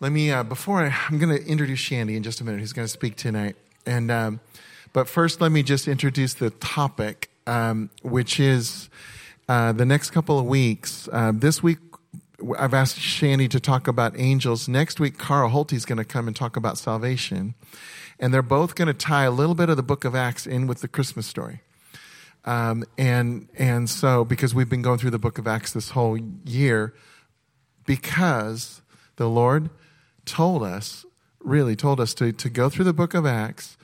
let me uh, before I, I'm going to introduce Shandy in just a minute. Who's going to speak tonight? And um, but first, let me just introduce the topic, um, which is uh, the next couple of weeks. Uh, this week, I've asked Shandy to talk about angels. Next week, Carl Holte is going to come and talk about salvation, and they're both going to tie a little bit of the Book of Acts in with the Christmas story. Um, and and so because we've been going through the Book of Acts this whole year, because the Lord told us, really told us to, to go through the book of Acts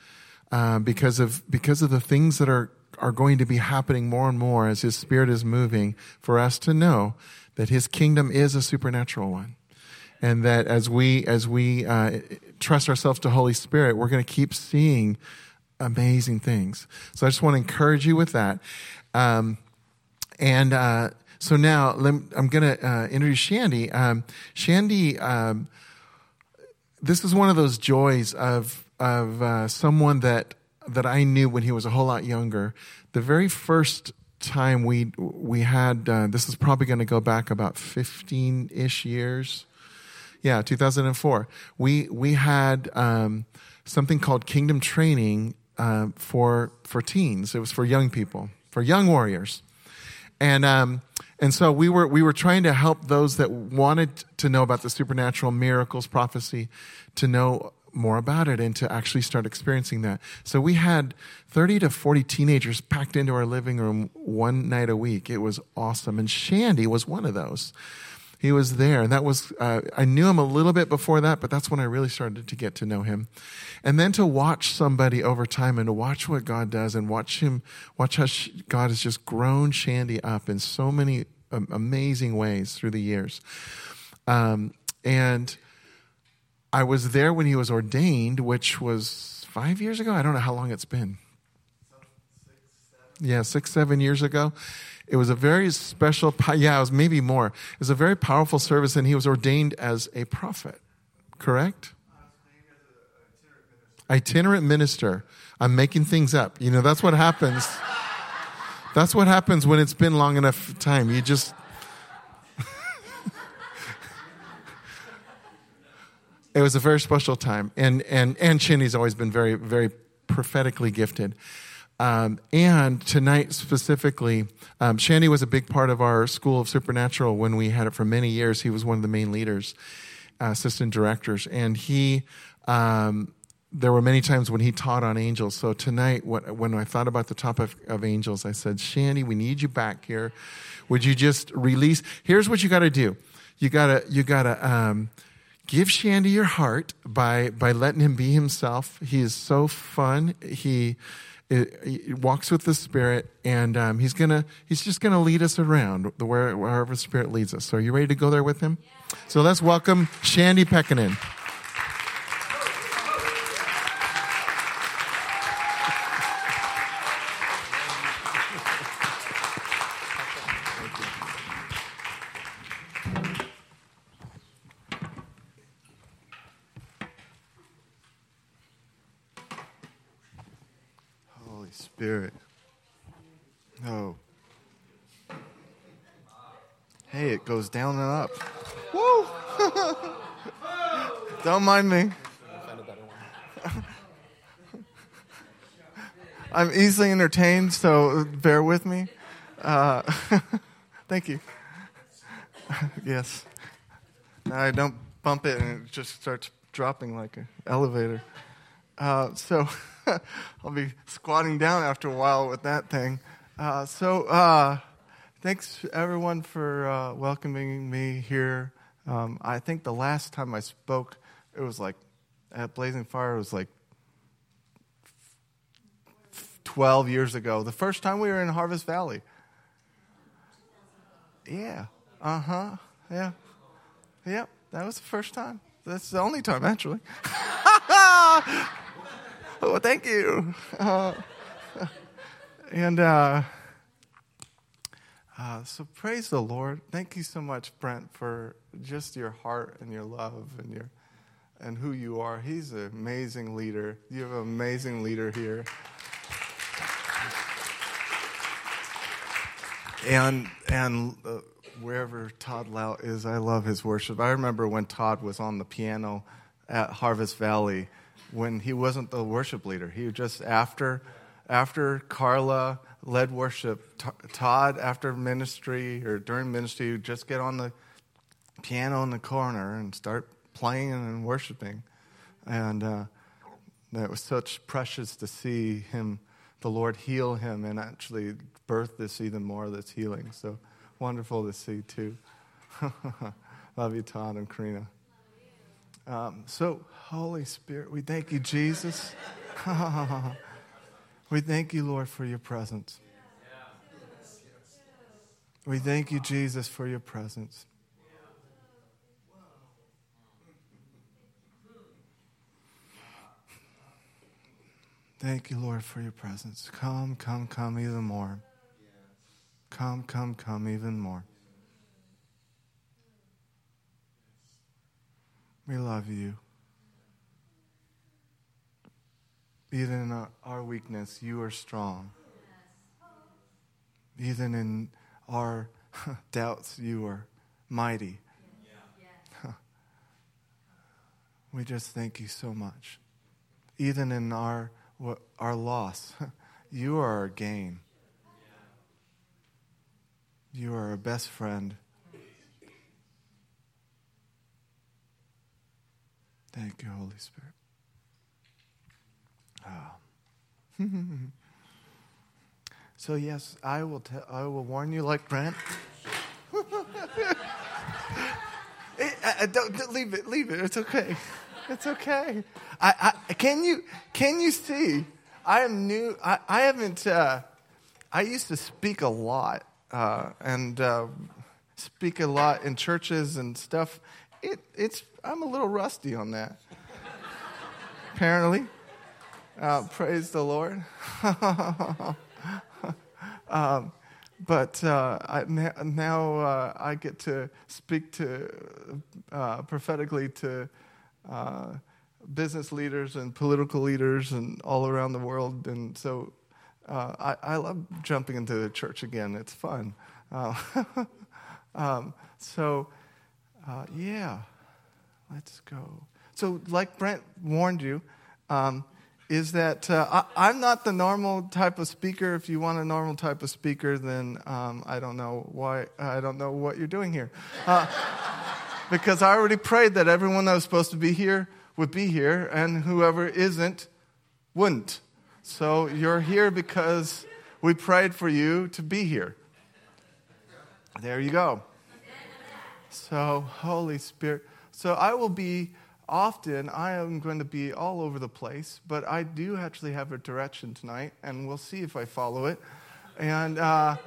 uh, because of because of the things that are are going to be happening more and more as His Spirit is moving for us to know that His kingdom is a supernatural one, and that as we as we uh, trust ourselves to Holy Spirit, we're going to keep seeing amazing things. So I just want to encourage you with that. Um, and uh, so now I'm going to uh, introduce Shandy. Um, Shandy, um, this is one of those joys of of uh, someone that that I knew when he was a whole lot younger. The very first time we we had uh, this is probably going to go back about 15 ish years. Yeah, 2004. We we had um, something called Kingdom Training uh, for for teens. It was for young people, for young warriors, and um, and so we were we were trying to help those that wanted to know about the supernatural miracles, prophecy, to know more about it and to actually start experiencing that. So we had 30 to 40 teenagers packed into our living room one night a week. It was awesome. And Shandy was one of those he was there. And that was, uh, I knew him a little bit before that, but that's when I really started to get to know him. And then to watch somebody over time and to watch what God does and watch him, watch how God has just grown Shandy up in so many amazing ways through the years. Um, and I was there when he was ordained, which was five years ago. I don't know how long it's been. Yeah, six, seven years ago. It was a very special, yeah, it was maybe more. It was a very powerful service, and he was ordained as a prophet, correct? Itinerant minister. I'm making things up. You know, that's what happens. That's what happens when it's been long enough time. You just. it was a very special time. And, and, and Shandy's always been very, very prophetically gifted. Um, and tonight specifically, um, Shandy was a big part of our School of Supernatural when we had it for many years. He was one of the main leaders, uh, assistant directors, and he. Um, there were many times when he taught on angels. So tonight, when I thought about the topic of angels, I said, Shandy, we need you back here. Would you just release? Here's what you got to do. You gotta, you gotta um, give Shandy your heart by by letting him be himself. He is so fun. He walks with the Spirit, and um, he's gonna he's just gonna lead us around the where, wherever Spirit leads us. So, are you ready to go there with him? Yeah. So let's welcome Shandy Pekkonen. Spirit. Oh. Hey, it goes down and up. Woo! Don't mind me. I'm easily entertained, so bear with me. Uh, thank you. yes. I don't bump it and it just starts dropping like an elevator. Uh, so. I'll be squatting down after a while with that thing. Uh, so, uh, thanks everyone for uh, welcoming me here. Um, I think the last time I spoke, it was like at Blazing Fire, it was like 12 years ago. The first time we were in Harvest Valley. Yeah. Uh huh. Yeah. Yep. That was the first time. That's the only time, actually. oh, thank you. Uh, and uh, uh, so praise the Lord. Thank you so much, Brent, for just your heart and your love and your and who you are. He's an amazing leader. You have an amazing leader here. And and uh, wherever Todd Lout is, I love his worship. I remember when Todd was on the piano at Harvest Valley when he wasn't the worship leader. He just after after Carla led worship, Todd after ministry or during ministry would just get on the piano in the corner and start playing and worshiping. And uh, it was such precious to see him, the Lord heal him and actually birth this even more, this healing. So wonderful to see too. Love you, Todd and Karina. Um, so, Holy Spirit, we thank you, Jesus. we thank you, Lord, for your presence. We thank you, Jesus, for your presence. Thank you, Lord, for your presence. Come, come, come even more. Come, come, come even more. We love you. Even in our weakness, you are strong. Even in our doubts, you are mighty. we just thank you so much. Even in our our loss. You are our gain. You are our best friend. Thank you, Holy Spirit. Oh. so yes, I will. Te- I will warn you, like Brent. it, uh, don't, don't leave it. Leave it. It's okay. It's okay. I, I, can you can you see? I am new. I, I haven't. Uh, I used to speak a lot uh, and uh, speak a lot in churches and stuff. It, it's I'm a little rusty on that. Apparently, uh, praise the Lord. um, but uh, I, now uh, I get to speak to uh, prophetically to uh, business leaders and political leaders and all around the world. And so uh, I, I, love jumping into the church again. It's fun. Um, so, uh, yeah, let's go. So, like Brent warned you, um, is that uh, I, am not the normal type of speaker. If you want a normal type of speaker, then um, I don't know why. I don't know what you're doing here. Uh, because I already prayed that everyone that was supposed to be here would be here, and whoever isn't wouldn't. So you're here because we prayed for you to be here. There you go. So, Holy Spirit. So I will be often, I am going to be all over the place, but I do actually have a direction tonight, and we'll see if I follow it. And, uh,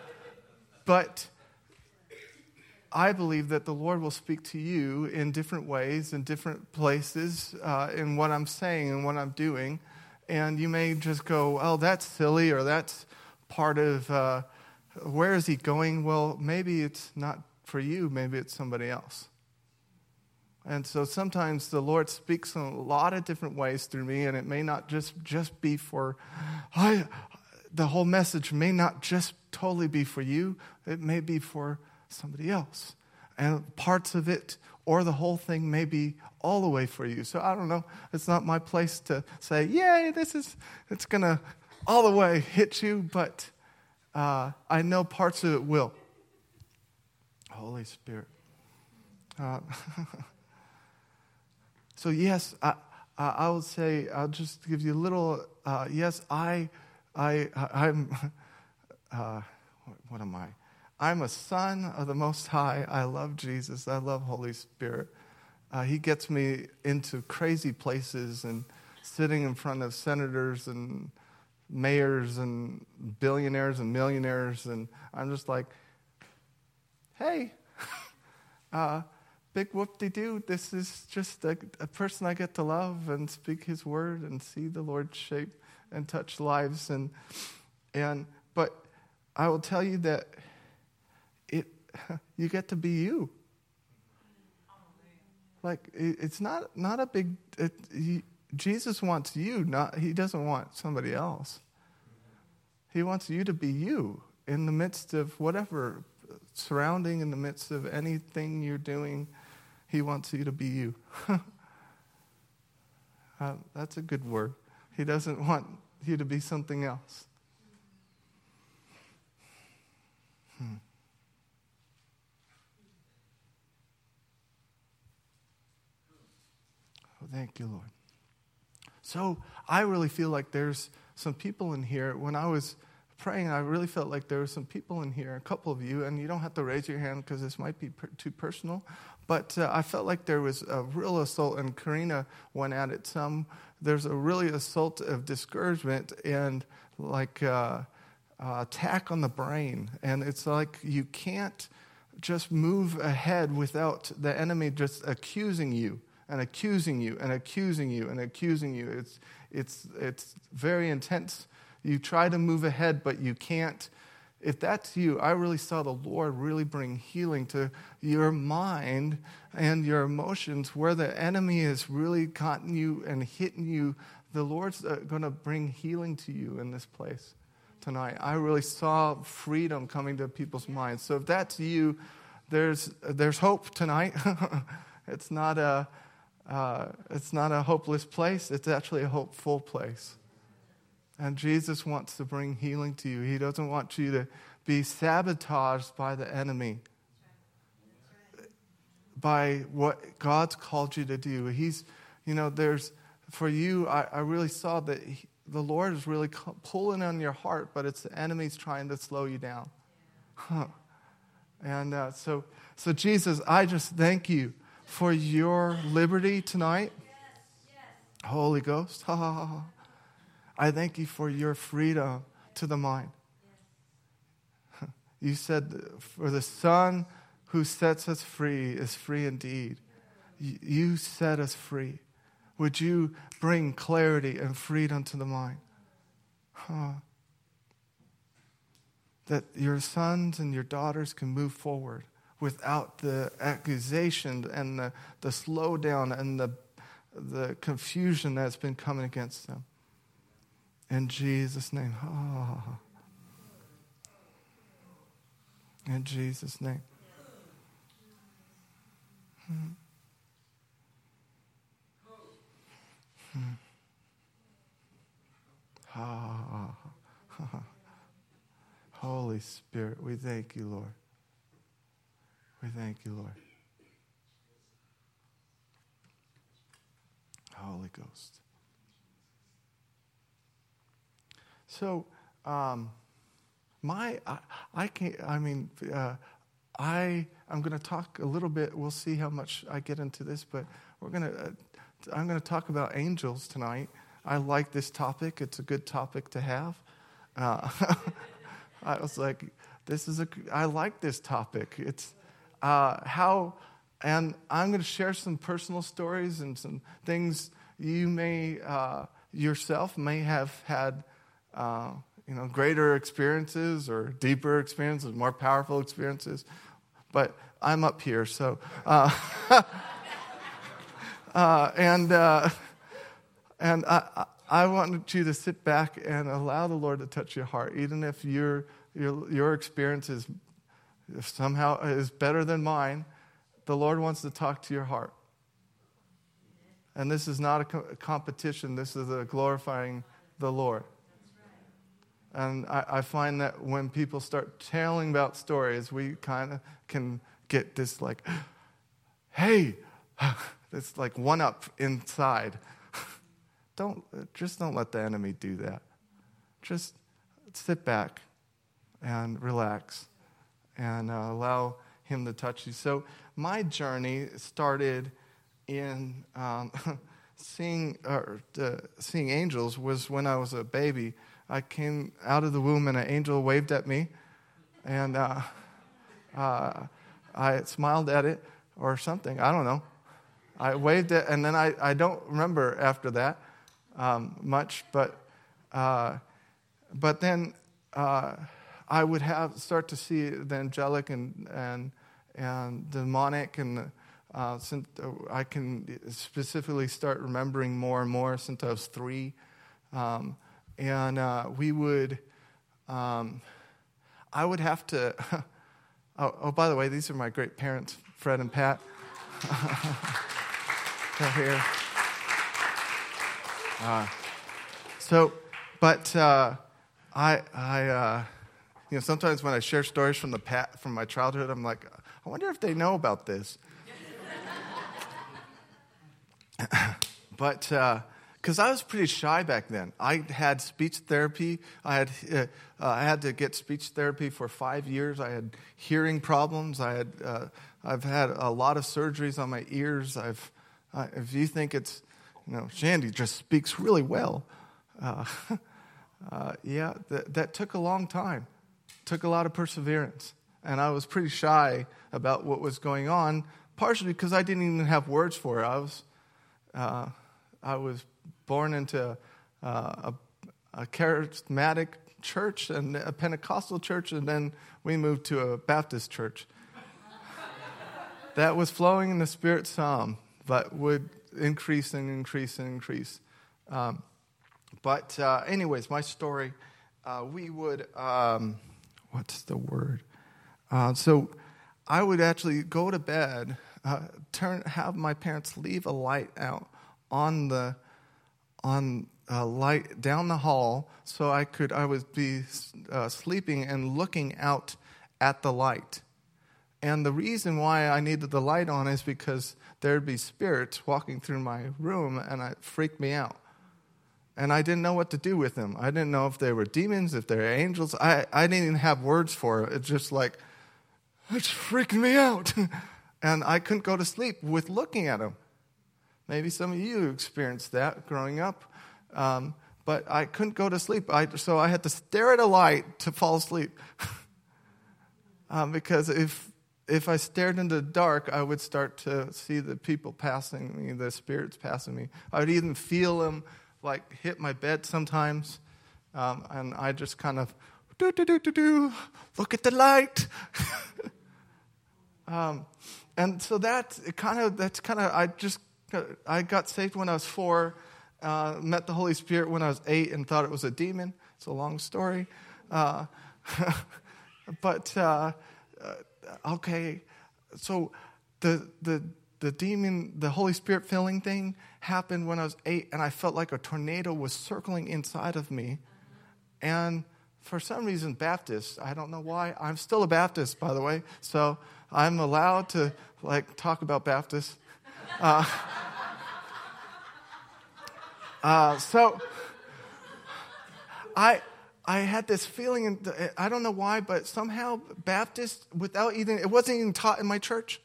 but I believe that the Lord will speak to you in different ways, in different places, uh, in what I'm saying and what I'm doing. And you may just go, oh, that's silly, or that's part of uh, where is he going? Well, maybe it's not for you, maybe it's somebody else. And so sometimes the Lord speaks in a lot of different ways through me, and it may not just, just be for, I, the whole message may not just totally be for you, it may be for somebody else. And parts of it or the whole thing may be all the way for you. So I don't know. It's not my place to say, yay, this is, it's going to all the way hit you, but uh, I know parts of it will. Holy Spirit. Uh, so, yes, I, I, will say, I'll just give you a little, uh, yes, I, I, I'm, uh, what am I? I'm a son of the Most High. I love Jesus. I love Holy Spirit. Uh, he gets me into crazy places and sitting in front of senators and mayors and billionaires and millionaires. And I'm just like, hey, uh, big whoop de doo. This is just a, a person I get to love and speak his word and see the Lord shape and touch lives. And, and, but I will tell you that it, you get to be you. Like it's not not a big. It, he, Jesus wants you. Not he doesn't want somebody else. He wants you to be you in the midst of whatever surrounding, in the midst of anything you're doing, He wants you to be you. uh, that's a good word. He doesn't want you to be something else. Hmm. Oh, thank you, Lord. So I really feel like there's some people in here. When I was praying, I really felt like there were some people in here, a couple of you, and you don't have to raise your hand because this might be per- too personal. But uh, I felt like there was a real assault, and Karina went at it some. There's a really assault of discouragement and like uh, uh, attack on the brain, and it's like you can't just move ahead without the enemy just accusing you and accusing you and accusing you and accusing you. It's, it's, it's very intense. You try to move ahead, but you can't. If that's you, I really saw the Lord really bring healing to your mind and your emotions where the enemy has really gotten you and hitting you. The Lord's uh, going to bring healing to you in this place tonight. I really saw freedom coming to people's minds. So if that's you, there's, there's hope tonight. it's not a uh, it's not a hopeless place, it's actually a hopeful place. And Jesus wants to bring healing to you. He doesn't want you to be sabotaged by the enemy, by what God's called you to do. He's, you know, there's, for you, I, I really saw that he, the Lord is really pulling on your heart, but it's the enemy's trying to slow you down. Huh. And uh, so, so, Jesus, I just thank you for your liberty tonight. Holy Ghost, ha, ha, ha. I thank you for your freedom to the mind. You said, For the Son who sets us free is free indeed. You set us free. Would you bring clarity and freedom to the mind? Huh. That your sons and your daughters can move forward without the accusation and the, the slowdown and the, the confusion that's been coming against them. In Jesus' name. Oh. In Jesus' name. Hmm. Hmm. Ah. Holy Spirit, we thank you, Lord. We thank you, Lord. Holy Ghost. So, um, my, I, I can't, I mean, uh, I, I'm going to talk a little bit. We'll see how much I get into this, but we're going to, uh, I'm going to talk about angels tonight. I like this topic. It's a good topic to have. Uh, I was like, this is a, I like this topic. It's, uh, how, and I'm going to share some personal stories and some things you may uh, yourself may have had, uh, you know, greater experiences or deeper experiences, more powerful experiences. But I'm up here, so. Uh, uh, and uh, and I, I want you to sit back and allow the Lord to touch your heart, even if your your your experience is somehow is better than mine, the Lord wants to talk to your heart. And this is not a competition, this is a glorifying the Lord. And I, I, find that when people start telling about stories, we kind of can get this like, hey, it's like one up inside. don't just don't let the enemy do that. Just sit back and relax and uh, allow Him to touch you. So, my journey started in um, seeing, or, uh, seeing angels was when I was a baby. I came out of the womb and an angel waved at me, and uh, uh, I smiled at it or something. I don't know. I waved it, and then I, I don't remember after that um, much, but, uh, but then uh, I would have start to see the angelic and and and demonic and uh, since I can specifically start remembering more and more since I was three, um, and uh, we would, um, I would have to Oh, oh, by the way, these are my great parents, Fred and Pat. They're here. Uh, so, but uh, I, I, uh, you know, sometimes when I share stories from the pat, from my childhood, I'm like, I wonder if they know about this. but because uh, I was pretty shy back then, I had speech therapy. I had uh, I had to get speech therapy for five years. I had hearing problems. I had uh, I've had a lot of surgeries on my ears. I've if you think it's you know Shandy just speaks really well, uh, uh, yeah, that, that took a long time, took a lot of perseverance, and I was pretty shy about what was going on. Partially because I didn't even have words for it. I was uh, I was born into uh, a, a, charismatic church and a Pentecostal church, and then we moved to a Baptist church. that was flowing in the Spirit some, but would increase and increase and increase. Um, but, uh, anyways, my story, uh, we would, um, what's the word? Uh, so I would actually go to bed uh, turn, have my parents leave a light out on the on a light down the hall so I could I would be uh, sleeping and looking out at the light. And the reason why I needed the light on is because there'd be spirits walking through my room and it freaked me out. And I didn't know what to do with them. I didn't know if they were demons, if they were angels. I, I didn't even have words for it. It's just like, it's freaking me out. and I couldn't go to sleep with looking at them. Maybe some of you experienced that growing up, um, but I couldn't go to sleep. I, so I had to stare at a light to fall asleep. um, because if if I stared into the dark, I would start to see the people passing me, the spirits passing me. I would even feel them like hit my bed sometimes, um, and I just kind of do do do do do. Look at the light. um, and so that kind of that's kind of I just I got saved when I was four, uh, met the Holy Spirit when I was eight, and thought it was a demon. It's a long story, uh, but uh, uh, okay. So the the the demon, the Holy Spirit filling thing happened when I was eight, and I felt like a tornado was circling inside of me, and for some reason, Baptist. I don't know why. I'm still a Baptist, by the way, so I'm allowed to like talk about Baptists. Uh, uh, so I I had this feeling, I don't know why, but somehow Baptists, without even, it wasn't even taught in my church,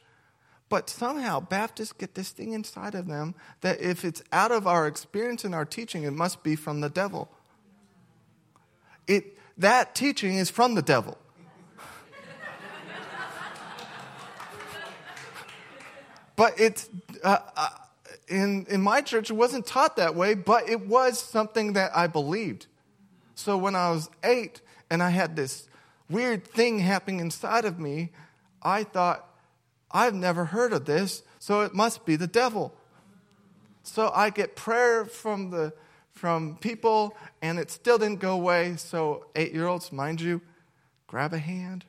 but somehow Baptists get this thing inside of them that if it's out of our experience and our teaching, it must be from the devil. It, that teaching is from the devil. But it's uh, uh, in, in my church it wasn't taught that way but it was something that i believed. So when i was eight and i had this weird thing happening inside of me i thought i've never heard of this so it must be the devil. So i get prayer from the from people and it still didn't go away. So eight year olds mind you grab a hand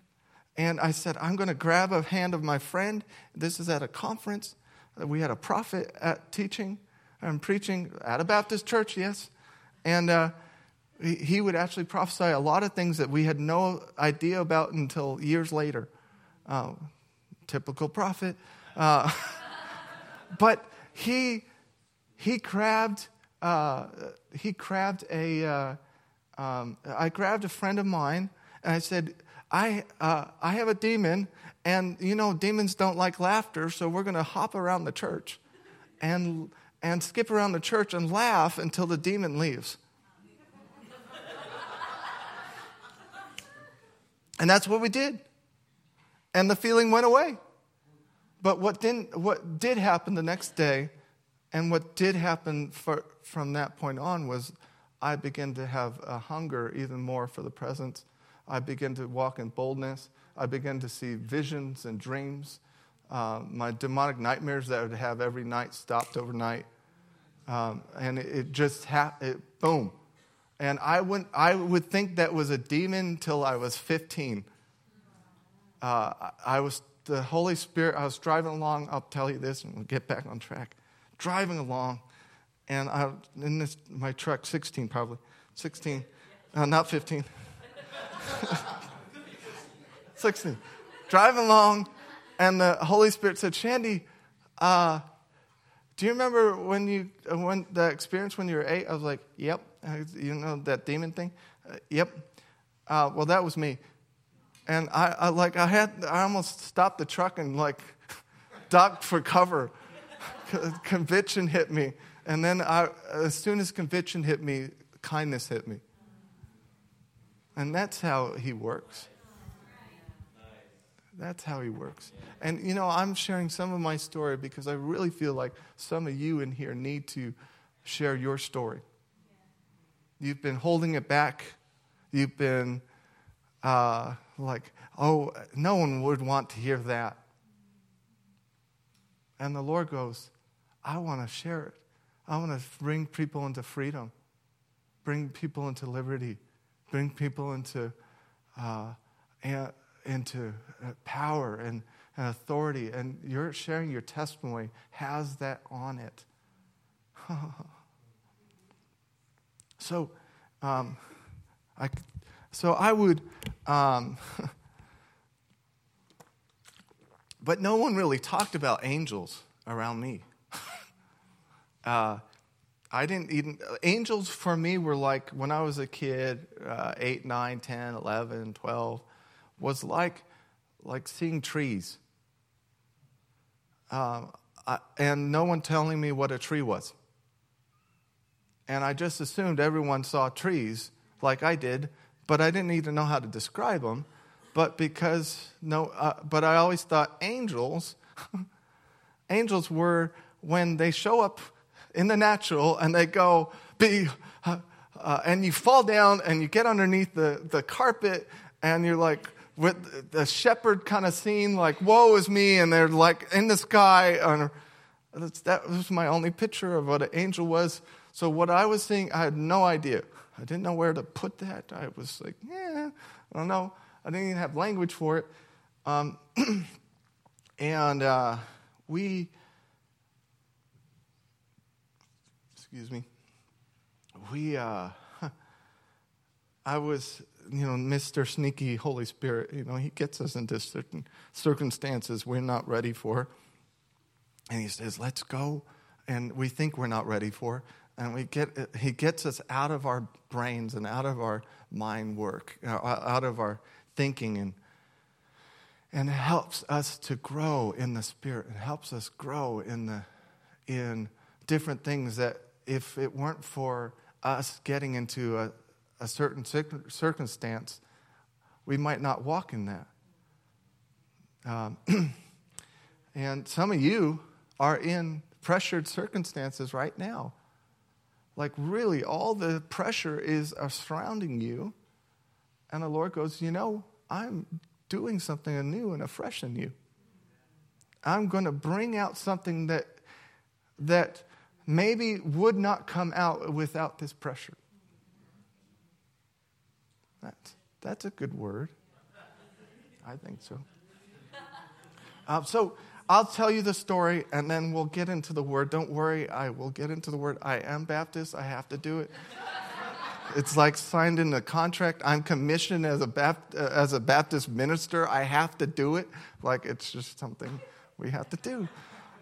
and I said, I'm going to grab a hand of my friend. This is at a conference. We had a prophet at teaching and preaching at a Baptist church, yes. And uh, he, would actually prophesy a lot of things that we had no idea about until years later. Uh, typical prophet. Uh, but he, he grabbed, uh, he grabbed a, uh, um, I grabbed a friend of mine and I said, I, uh, I have a demon, and you know, demons don't like laughter, so we're going to hop around the church and, and skip around the church and laugh until the demon leaves. and that's what we did. And the feeling went away. But what, didn't, what did happen the next day, and what did happen for, from that point on, was I began to have a hunger even more for the presence I began to walk in boldness. I began to see visions and dreams. Uh, my demonic nightmares that I would have every night stopped overnight. Um, and it, it just happened, boom. And I, wouldn't, I would think that was a demon until I was 15. uh, I was the Holy Spirit. I was driving along. I'll tell you this, and we'll get back on track. Driving along, and I in this my truck, 16 probably, 16, uh, not 15, 16. Driving along, and the Holy Spirit said, "Shandy, uh, do you remember when you when the experience when you were eight? I was like, "Yep." You know that demon thing? Uh, yep. Uh, well, that was me. And I, I, like I had I almost stopped the truck and like ducked for cover. conviction hit me, and then I, as soon as conviction hit me, kindness hit me. And that's how he works. That's how he works. And you know, I'm sharing some of my story because I really feel like some of you in here need to share your story. You've been holding it back. You've been uh, like, oh, no one would want to hear that. And the Lord goes, I want to share it. I want to bring people into freedom, bring people into liberty, bring people into, uh, into uh, power and, and authority. And you're sharing your testimony has that on it. so, um, I, so I would, um, but no one really talked about angels around me. uh, I didn't even, angels for me were like when I was a kid, uh, 8, 9, 10, 11, 12, was like, like seeing trees. Uh, I, and no one telling me what a tree was. And I just assumed everyone saw trees like I did but I didn't even know how to describe them. But because no, uh, but I always thought angels, angels were when they show up in the natural and they go be, uh, uh, and you fall down and you get underneath the the carpet and you're like with the shepherd kind of scene, like woe is me, and they're like in the sky. And that was my only picture of what an angel was. So what I was seeing, I had no idea. I didn't know where to put that. I was like, yeah, I don't know. I didn't even have language for it. Um, and uh, we, excuse me, we, uh, I was, you know, Mr. Sneaky Holy Spirit. You know, he gets us into certain circumstances we're not ready for. And he says, let's go. And we think we're not ready for and we get he gets us out of our brains and out of our mind work uh, out of our thinking and and helps us to grow in the spirit it helps us grow in the in different things that if it weren't for us getting into a, a certain circumstance we might not walk in that um, and some of you are in pressured circumstances right now like, really, all the pressure is surrounding you. And the Lord goes, You know, I'm doing something new and afresh in you. I'm going to bring out something that, that maybe would not come out without this pressure. That's, that's a good word. I think so. Uh, so, I'll tell you the story and then we'll get into the word. Don't worry, I will get into the word. I am Baptist, I have to do it. It's like signed in the contract. I'm commissioned as a, Bapt- uh, as a Baptist minister. I have to do it. Like it's just something we have to do.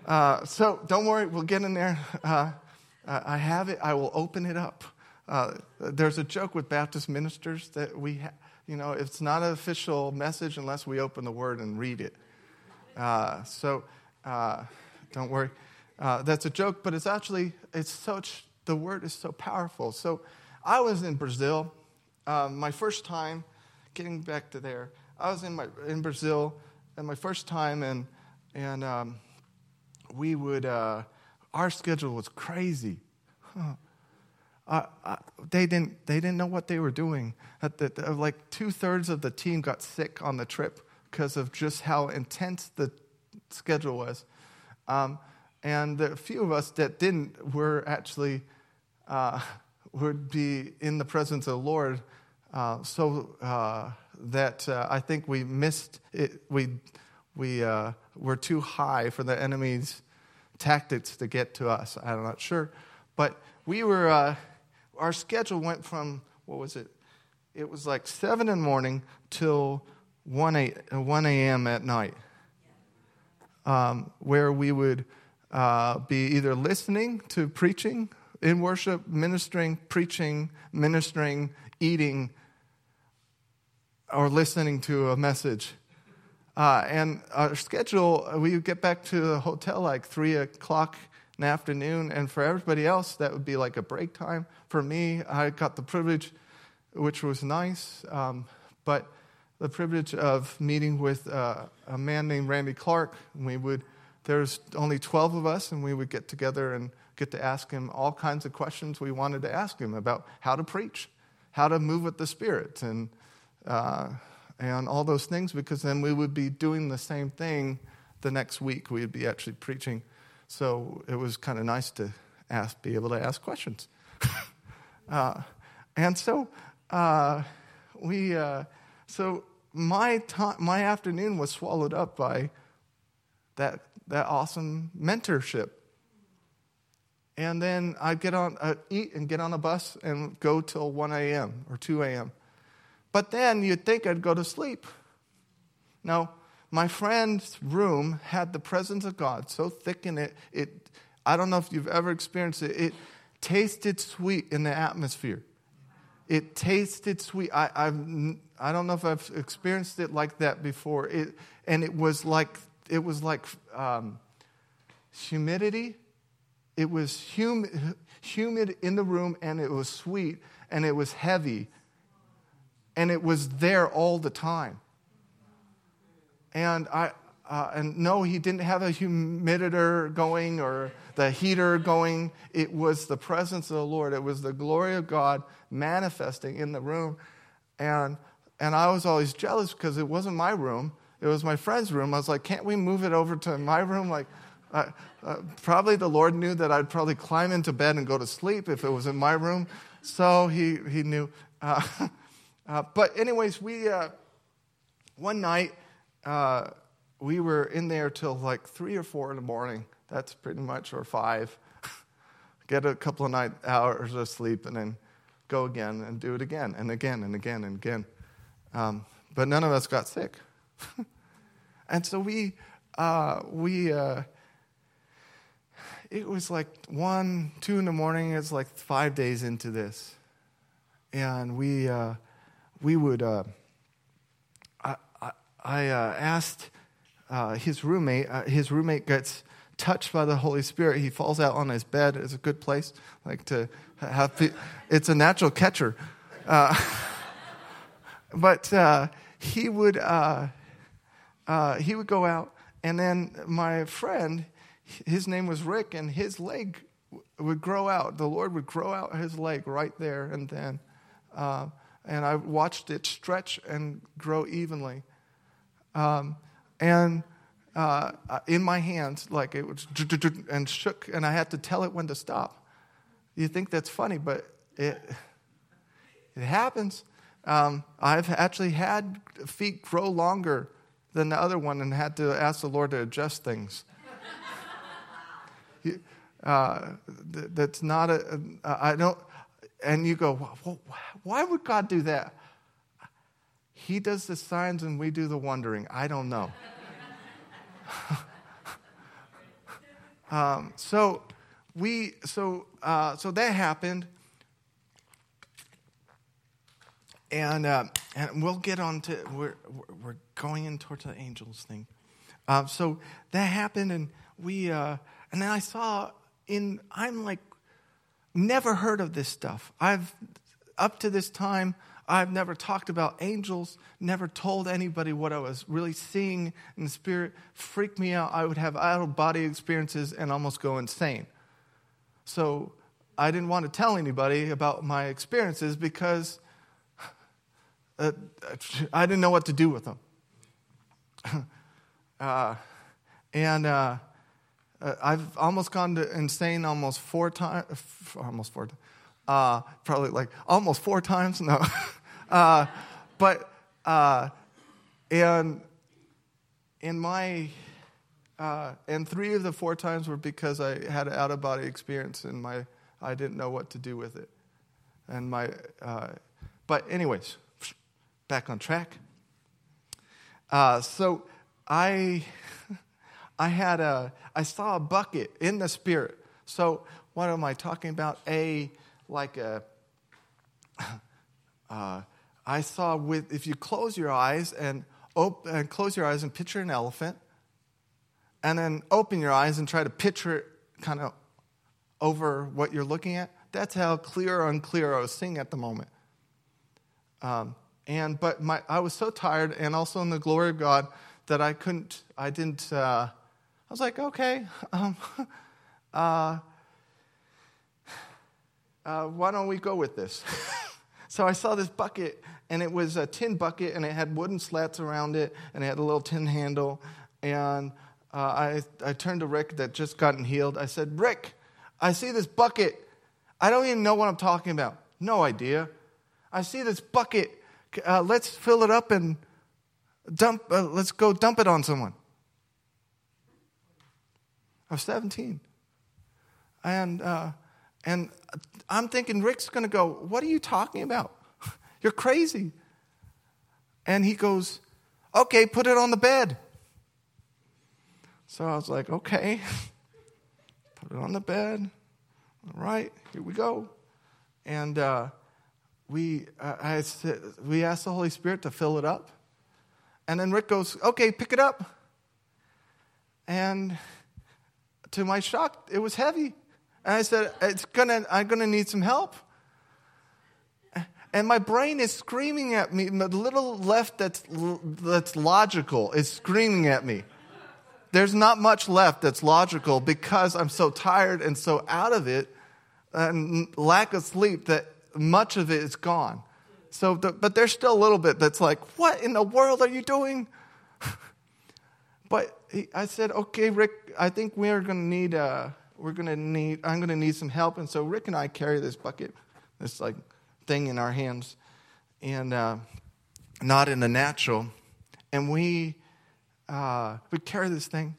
Uh, so don't worry, we'll get in there. Uh, I have it, I will open it up. Uh, there's a joke with Baptist ministers that we, ha- you know, it's not an official message unless we open the word and read it. Uh, so uh, don't worry. Uh, that's a joke, but it's actually, it's such, the word is so powerful. So I was in Brazil, um, my first time, getting back to there, I was in, my, in Brazil and my first time, and, and um, we would, uh, our schedule was crazy. Huh. Uh, they didn't they didn't know what they were doing. The, the, like two thirds of the team got sick on the trip because of just how intense the schedule was. Um, and the few of us that didn't were actually uh, would be in the presence of the Lord uh, so uh, that uh, I think we missed it. We we were too high for the enemy's tactics to get to us. I'm not sure, but we were. Uh, our schedule went from what was it? It was like seven in the morning till one a, 1 a.m. at night, um, where we would uh, be either listening to preaching in worship, ministering, preaching, ministering, eating, or listening to a message. Uh, and our schedule, we would get back to the hotel like 3 o'clock in the afternoon. And for everybody else, that would be like a break time. For me, I got the privilege, which was nice, um, but the privilege of meeting with uh, a man named Randy Clark. We would, there's only 12 of us, and we would get together and get to ask him all kinds of questions we wanted to ask him about how to preach, how to move with the Spirit, and uh, and all those things because then we would be doing the same thing the next week. We would be actually preaching. So it was kind of nice to ask, be able to ask questions. uh, and so uh, we, uh, so my my afternoon was swallowed up by that that awesome mentorship. And then I'd get on, eat and get on a bus and go till 1 a.m. or 2 a.m. But then you'd think I'd go to sleep. Now, my friend's room had the presence of God so thick in it, it I don't know if you've ever experienced it, it tasted sweet in the atmosphere. It tasted sweet. I, I've, I don't know if I've experienced it like that before. It, and it was like, it was like um, humidity. It was hum, humid in the room, and it was sweet, and it was heavy and it was there all the time. And I, uh, and no, he didn't have a humiditor going or the heater going. It was the presence of the Lord. It was the glory of God manifesting in the room. And, and I was always jealous because it wasn't my room. It was my friend's room. I was like, can't we move it over to my room? Like, uh, uh, probably the Lord knew that I'd probably climb into bed and go to sleep if it was in my room. So he, he knew. Uh, but, anyways, we, uh, one night, uh, we were in there till like three or four in the morning. That's pretty much, or five. Get a couple of night hours of sleep and then go again and do it again and again and again and again. Um, but none of us got sick. and so we, uh, we, uh, it was like one, two in the morning. It's like five days into this. And we, uh, we would, uh, I, I, I uh, asked uh, his roommate, uh, his roommate gets touched by the Holy Spirit. He falls out on his bed. It's a good place, like to have, it's a natural catcher. Uh, but uh, he would, he would go out, and then my friend, his name was Rick, and his leg would grow out. The Lord would grow out his leg right there and then. Uh, and I watched it stretch and grow evenly. Um, and uh, in my hands, like it was and shook, and I had to tell it when to stop. You think that's funny, but it it happens. Um, I've actually had feet grow longer than the other one, and had to ask the Lord to adjust things. uh, that's not a. I don't and you go, why would God do that? He does the signs and we do the wondering. I don't know. um, so we so uh, so that happened, and uh, and we'll get on to we're we're going in towards the angels thing. Uh, so that happened, and we uh, and then I saw in I'm like never heard of this stuff. I've, up to this time, I've never talked about angels, never told anybody what I was really seeing in the spirit. Freaked me out. I would have out of body experiences and almost go insane. So I didn't want to tell anybody about my experiences because uh, I didn't know what to do with them. uh, and uh, uh, I've almost gone to insane almost four times, almost four, uh, probably like almost four times. No, uh, but Uh, and in my uh, and three of the four times were because I had an out of body experience and my I didn't know what to do with it. And my uh, but anyways, back on track. Uh, so I I had a I saw a bucket in the spirit. So what am I talking about? A like a uh, I saw with if you close your eyes and open and close your eyes and picture an elephant, and then open your eyes and try to picture it kind of over what you're looking at. That's how clear or unclear I was seeing at the moment. Um, and but my I was so tired, and also in the glory of God, that I couldn't. I didn't. Uh, I was like, okay. Um, uh, uh, why don't we go with this? so I saw this bucket, and it was a tin bucket, and it had wooden slats around it, and it had a little tin handle. And uh, I, I turned to Rick that just gotten healed. I said, Rick, I see this bucket. I don't even know what I'm talking about. No idea. I see this bucket. Uh, let's fill it up and dump. Uh, let's go dump it on someone. I was 17, and uh, and I'm thinking Rick's going to go. What are you talking about? You're crazy. And he goes, Okay, put it on the bed. So I was like, Okay, put it on the bed. All right, here we go. And uh, we, uh, I, we asked the Holy Spirit to fill it up. And then Rick goes, Okay, pick it up. And to my shock, it was heavy. And I said, it's gonna, I'm going to need some help. And my brain is screaming at me. The little left that's, that's logical is screaming at me. There's not much left that's logical because I'm so tired and so out of it and lack of sleep that much of it is gone. So, but there's still a little bit that's like, what in the world are you doing? but I said, okay, Rick, I think we are going to need, uh, we're going to need, I'm going to need some help. And so Rick and I carry this bucket, this like thing in our hands, and uh, not in the natural. And we, uh, we carry this thing,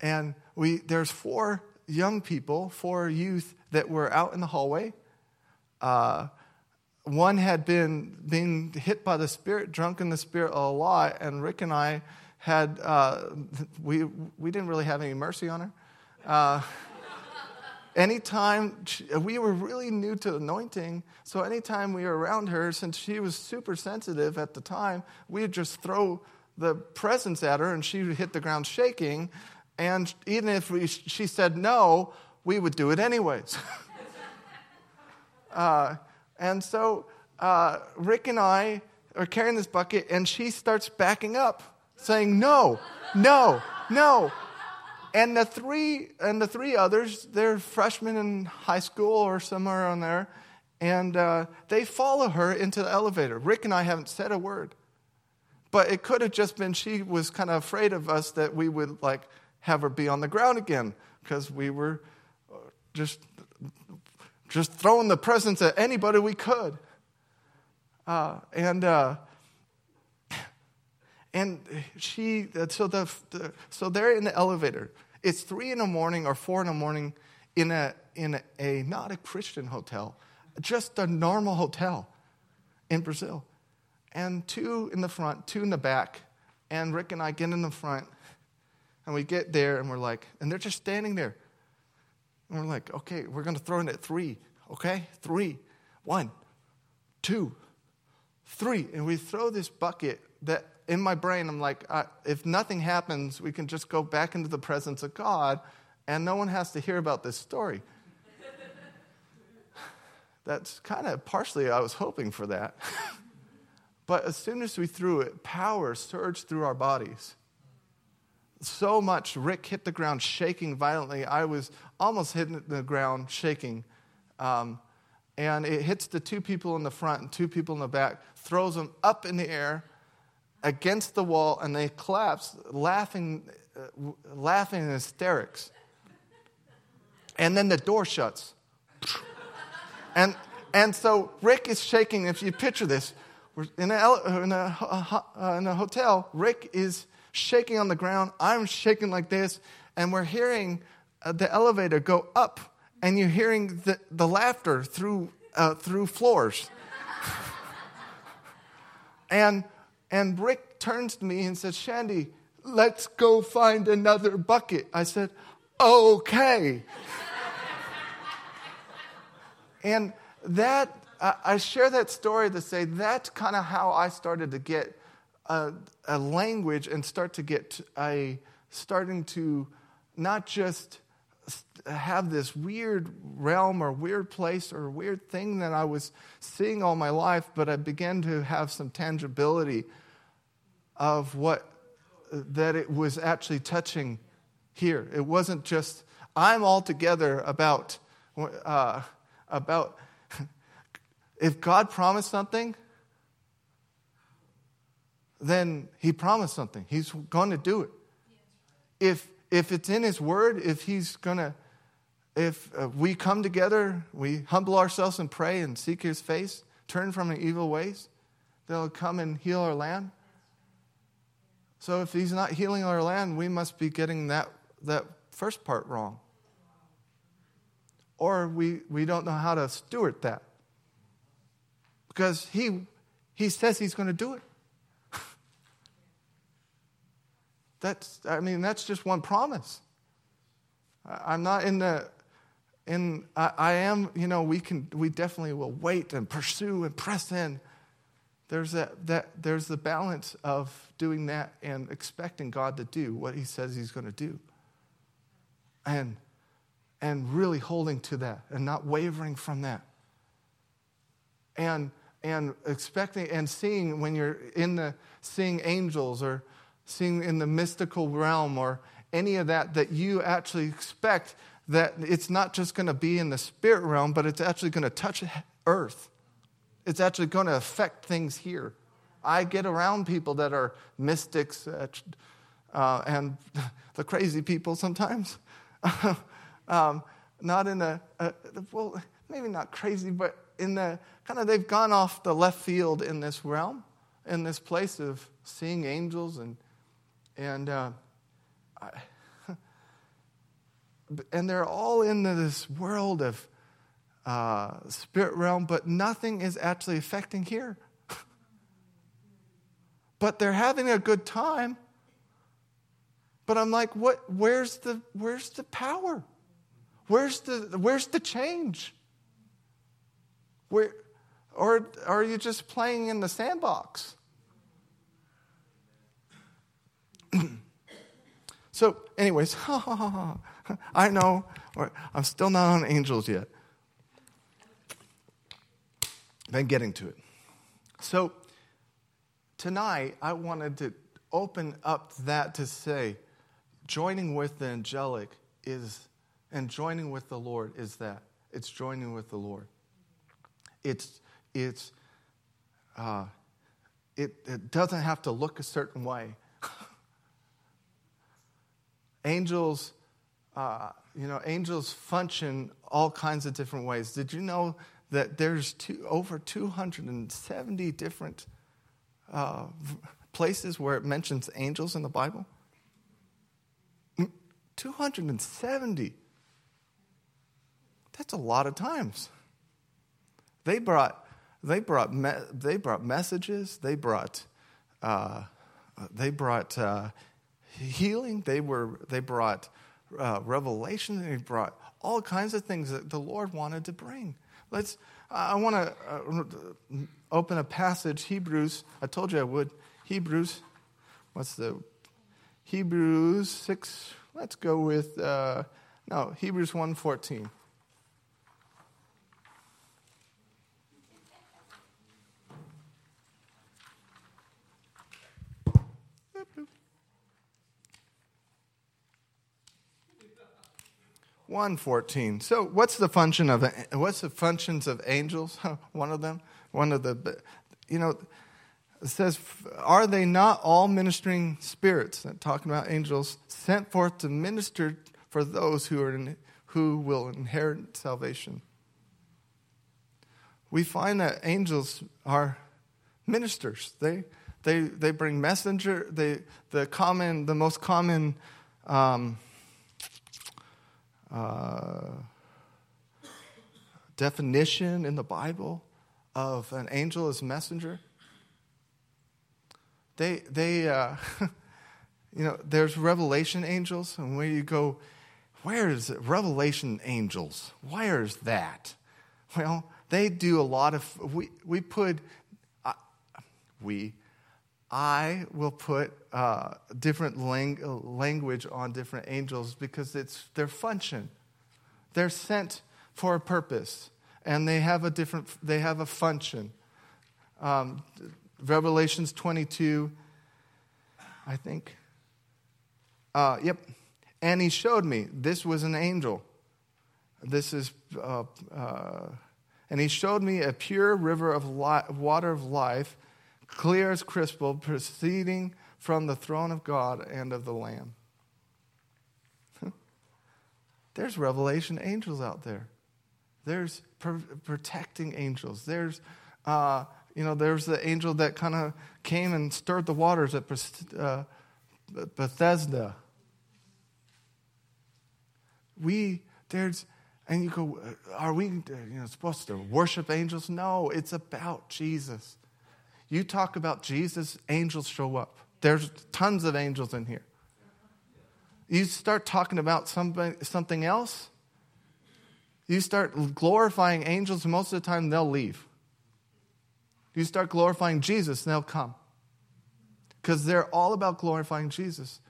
and we, there's four young people, four youth that were out in the hallway. Uh, one had been being hit by the spirit, drunk in the spirit a lot, and Rick and I had uh, we we didn't really have any mercy on her. Uh, anytime she, we were really new to anointing, so anytime we were around her, since she was super sensitive at the time, we would just throw the presence at her, and she would hit the ground shaking. And even if we, she said no, we would do it anyways. uh, and so uh, Rick and I are carrying this bucket, and she starts backing up, saying, No, no, no. And the three and the three others, they're freshmen in high school or somewhere on there, and uh, they follow her into the elevator. Rick and I haven't said a word, but it could have just been she was kind of afraid of us that we would like have her be on the ground again because we were uh, just just throwing the presence at anybody we could. Uh, and uh, and she so the, the, so they're in the elevator. It's three in the morning or four in the morning in a in a, not a Christian hotel, just a normal hotel in Brazil, and two in the front, two in the back, and Rick and I get in the front, and we get there and we're like, and they're just standing there. And we're like, okay, we're going to throw in at three. Okay? Three. One, two, three. And we throw this bucket that in my brain, I'm like, uh, if nothing happens, we can just go back into the presence of God and no one has to hear about this story. That's kind of partially, I was hoping for that. but as soon as we threw it, power surged through our bodies. So much, Rick hit the ground shaking violently. I was almost hitting the ground shaking. Um, and it hits the two people in the front and two people in the back, throws them up in the air against the wall, and they collapse, laughing, uh, laughing in hysterics. And then the door shuts. And, and so Rick is shaking. If you picture this, we're in a, in, a, uh, in a hotel. Rick is shaking on the ground. I'm shaking like this. And we're hearing uh, the elevator go up. And you're hearing the, the laughter through, uh, through floors. and, and Rick turns to me and says, Shandy, let's go find another bucket. I said, okay. and that, I share that story to say that's kind of how I started to get a, a, language and start to get a, starting to not just have this weird realm or weird place or weird thing that I was seeing all my life, but I began to have some tangibility of what that it was actually touching here. It wasn't just I'm altogether about uh, about if God promised something, then He promised something. He's going to do it. If if it's in His Word, if He's going to, if uh, we come together, we humble ourselves and pray and seek His face, turn from the evil ways, they'll come and heal our land. So if He's not healing our land, we must be getting that that first part wrong. Or we, we don't know how to steward that. Because he, he says he's going to do it. That's, I mean, that's just one promise. I'm not in the, in, I, I am, you know, we can, we definitely will wait and pursue and press in. There's that, that, there's the balance of doing that and expecting God to do what he says he's going to do and, and really holding to that and not wavering from that. And, and expecting and seeing when you're in the seeing angels or seeing in the mystical realm or any of that, that you actually expect that it's not just going to be in the spirit realm, but it's actually going to touch earth. It's actually going to affect things here. I get around people that are mystics uh, uh, and the crazy people sometimes. um, not in a, a, well, maybe not crazy, but in the kind of they've gone off the left field in this realm, in this place of seeing angels and and uh, I, and they're all in this world of uh, spirit realm, but nothing is actually affecting here. but they're having a good time but I'm like, what, where's, the, where's the power? Where's the, where's the change? Where, or are you just playing in the sandbox? so, anyways, I know I'm still not on angels yet. Then getting to it. So, tonight I wanted to open up that to say, joining with the angelic is, and joining with the Lord is that. It's joining with the Lord. It's, it's, uh, it, it doesn't have to look a certain way. Angels, uh, you know, angels function all kinds of different ways. Did you know that there's two, over 270 different uh, places where it mentions angels in the Bible? 270. That's a lot of times. They brought, they brought, me, they brought messages. They brought, uh, they brought uh, healing. They were, they brought uh, revelation. They brought all kinds of things that the Lord wanted to bring. Let's. I want to uh, open a passage. Hebrews. I told you I would. Hebrews. What's the Hebrews six Let's go with, uh, no, Hebrews 1.14. One fourteen. So, what's the function of what's the functions of angels? One of them, one of the, you know, it says, Are they not all ministering spirits, talking about angels, sent forth to minister for those who, are in, who will inherit salvation? We find that angels are ministers. They, they, they bring messenger. They, the common, the most common um, uh, definition in the Bible of an angel as messenger. They, they, uh, you know, there's revelation angels, and where you go, where is it? Revelation angels? Where is that? Well, they do a lot of, we, we put, uh, we, I will put uh, different lang- language on different angels because it's their function. They're sent for a purpose, and they have a different. They have a function. Um, Revelations 22, I think. Uh, yep. And he showed me this was an angel. This is, uh, uh, and he showed me a pure river of li- water of life clear as crystal, proceeding from the throne of God and of the Lamb. There's revelation angels out there. There's per- protecting angels. There's, uh, you know, there's the angel that kind of came and stirred the waters at uh, Bethesda. We, there's, and you go, are we you know, supposed to worship angels? No, it's about Jesus. You talk about Jesus, angels show up. There's tons of angels in here. You start talking about somebody, something else, you start glorifying angels, most of the time they'll leave. You start glorifying Jesus, they'll come. Because they're all about glorifying Jesus.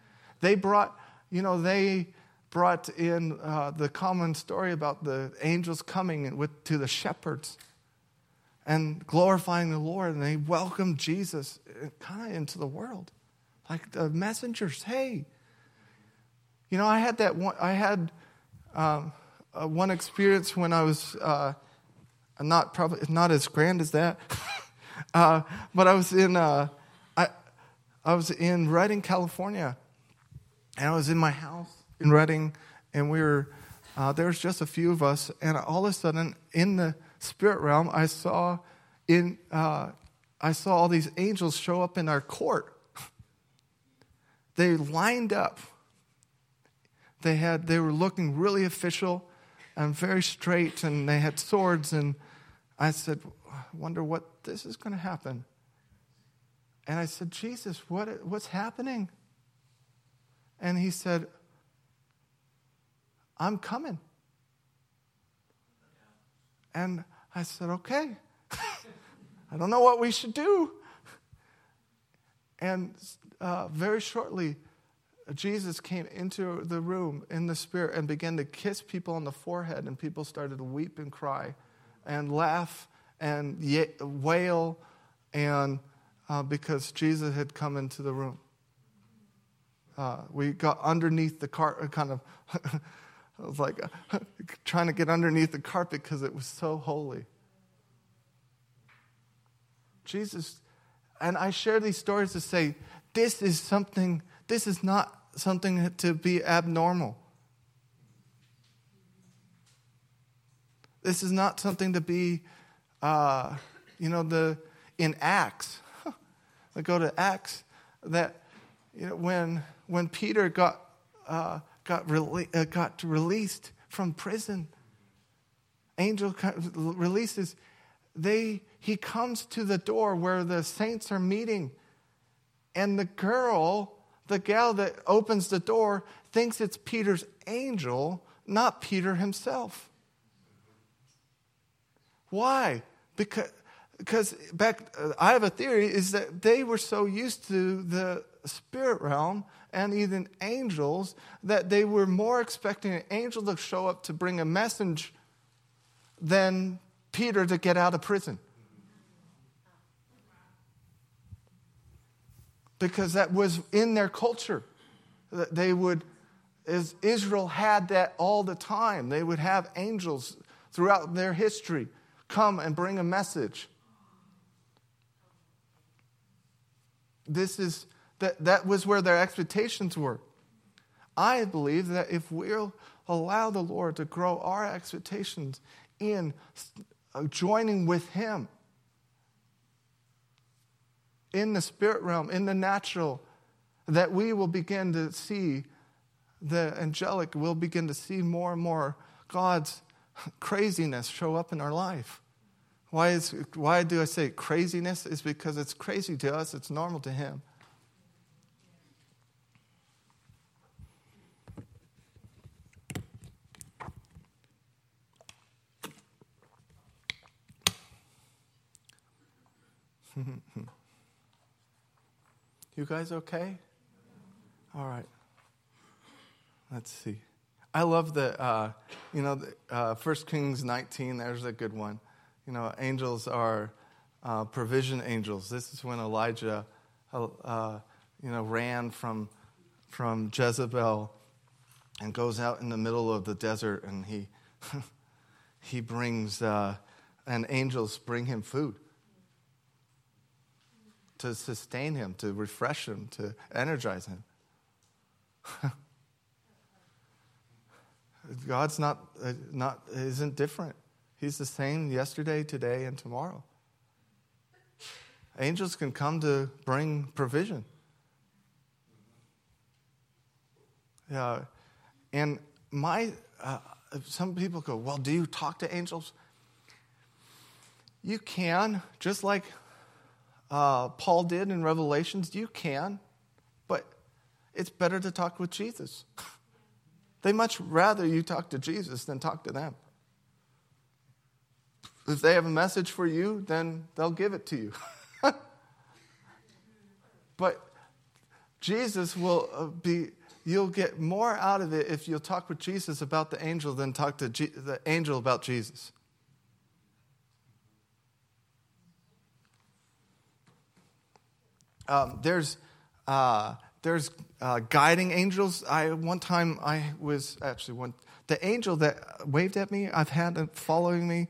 They brought, you know, they brought in uh, the common story about the angels coming with, to the shepherds and glorifying the Lord. And they welcomed Jesus uh, kind of into the world. Like the messengers, hey. You know, I had that one, I had um, uh, one experience when I was uh, not probably not as grand as that, uh, but I was in uh, I, I was in Redding, California, and I was in my house in Redding, and we were uh, there was just a few of us, and all of a sudden in the spirit realm, I saw in uh, I saw all these angels show up in our court. They lined up. They had they were looking really official and very straight, and they had swords. And I said, I wonder what this is going to happen. And I said, Jesus, what, what's happening? And he said, I'm coming. And I said, okay. I don't know what we should do. And uh, very shortly, Jesus came into the room in the spirit and began to kiss people on the forehead, and people started to weep and cry and laugh and wail, and uh, because Jesus had come into the room. Uh, we got underneath the carpet, kind of, I was like trying to get underneath the carpet because it was so holy. Jesus, and I share these stories to say this is something, this is not something to be abnormal. This is not something to be, uh, you know, the in Acts. I go to Acts that you know when when Peter got uh, got rele- uh, got released from prison, angel releases. They he comes to the door where the saints are meeting. And the girl, the gal that opens the door, thinks it's Peter's angel, not Peter himself. Why? Because, because back, I have a theory is that they were so used to the spirit realm and even angels that they were more expecting an angel to show up to bring a message than Peter to get out of prison. because that was in their culture. That they would, as Israel had that all the time, they would have angels throughout their history come and bring a message. This is that that was where their expectations were. I believe that if we'll allow the Lord to grow our expectations in joining with Him, in the spirit realm, in the natural, that we will begin to see the angelic, we'll begin to see more and more God's craziness show up in our life. Why, is, why do I say craziness? Is because it's crazy to us, it's normal to Him. You guys okay? All right. Let's see. I love the, uh, you know, uh, 1 Kings 19, there's a good one. You know, angels are uh, provision angels. This is when Elijah, uh, uh, you know, ran from, from Jezebel and goes out in the middle of the desert and he, he brings, uh, and angels bring him food to sustain him, to refresh him, to energize him. God's not, uh, not isn't different. He's the same yesterday, today, and tomorrow. Angels can come to bring provision. Yeah, and my uh, some people go, well, do you talk to angels? You can, just like uh, Paul did in Revelations. You can, but it's better to talk with Jesus. They much rather you talk to Jesus than talk to them. If they have a message for you, then they'll give it to you. but Jesus will uh, be, you'll get more out of it if you'll talk with Jesus about the angel than talk to G- the angel about Jesus. Um, there's uh, there's uh, guiding angels. I one time I was actually one the angel that waved at me. I've had following me,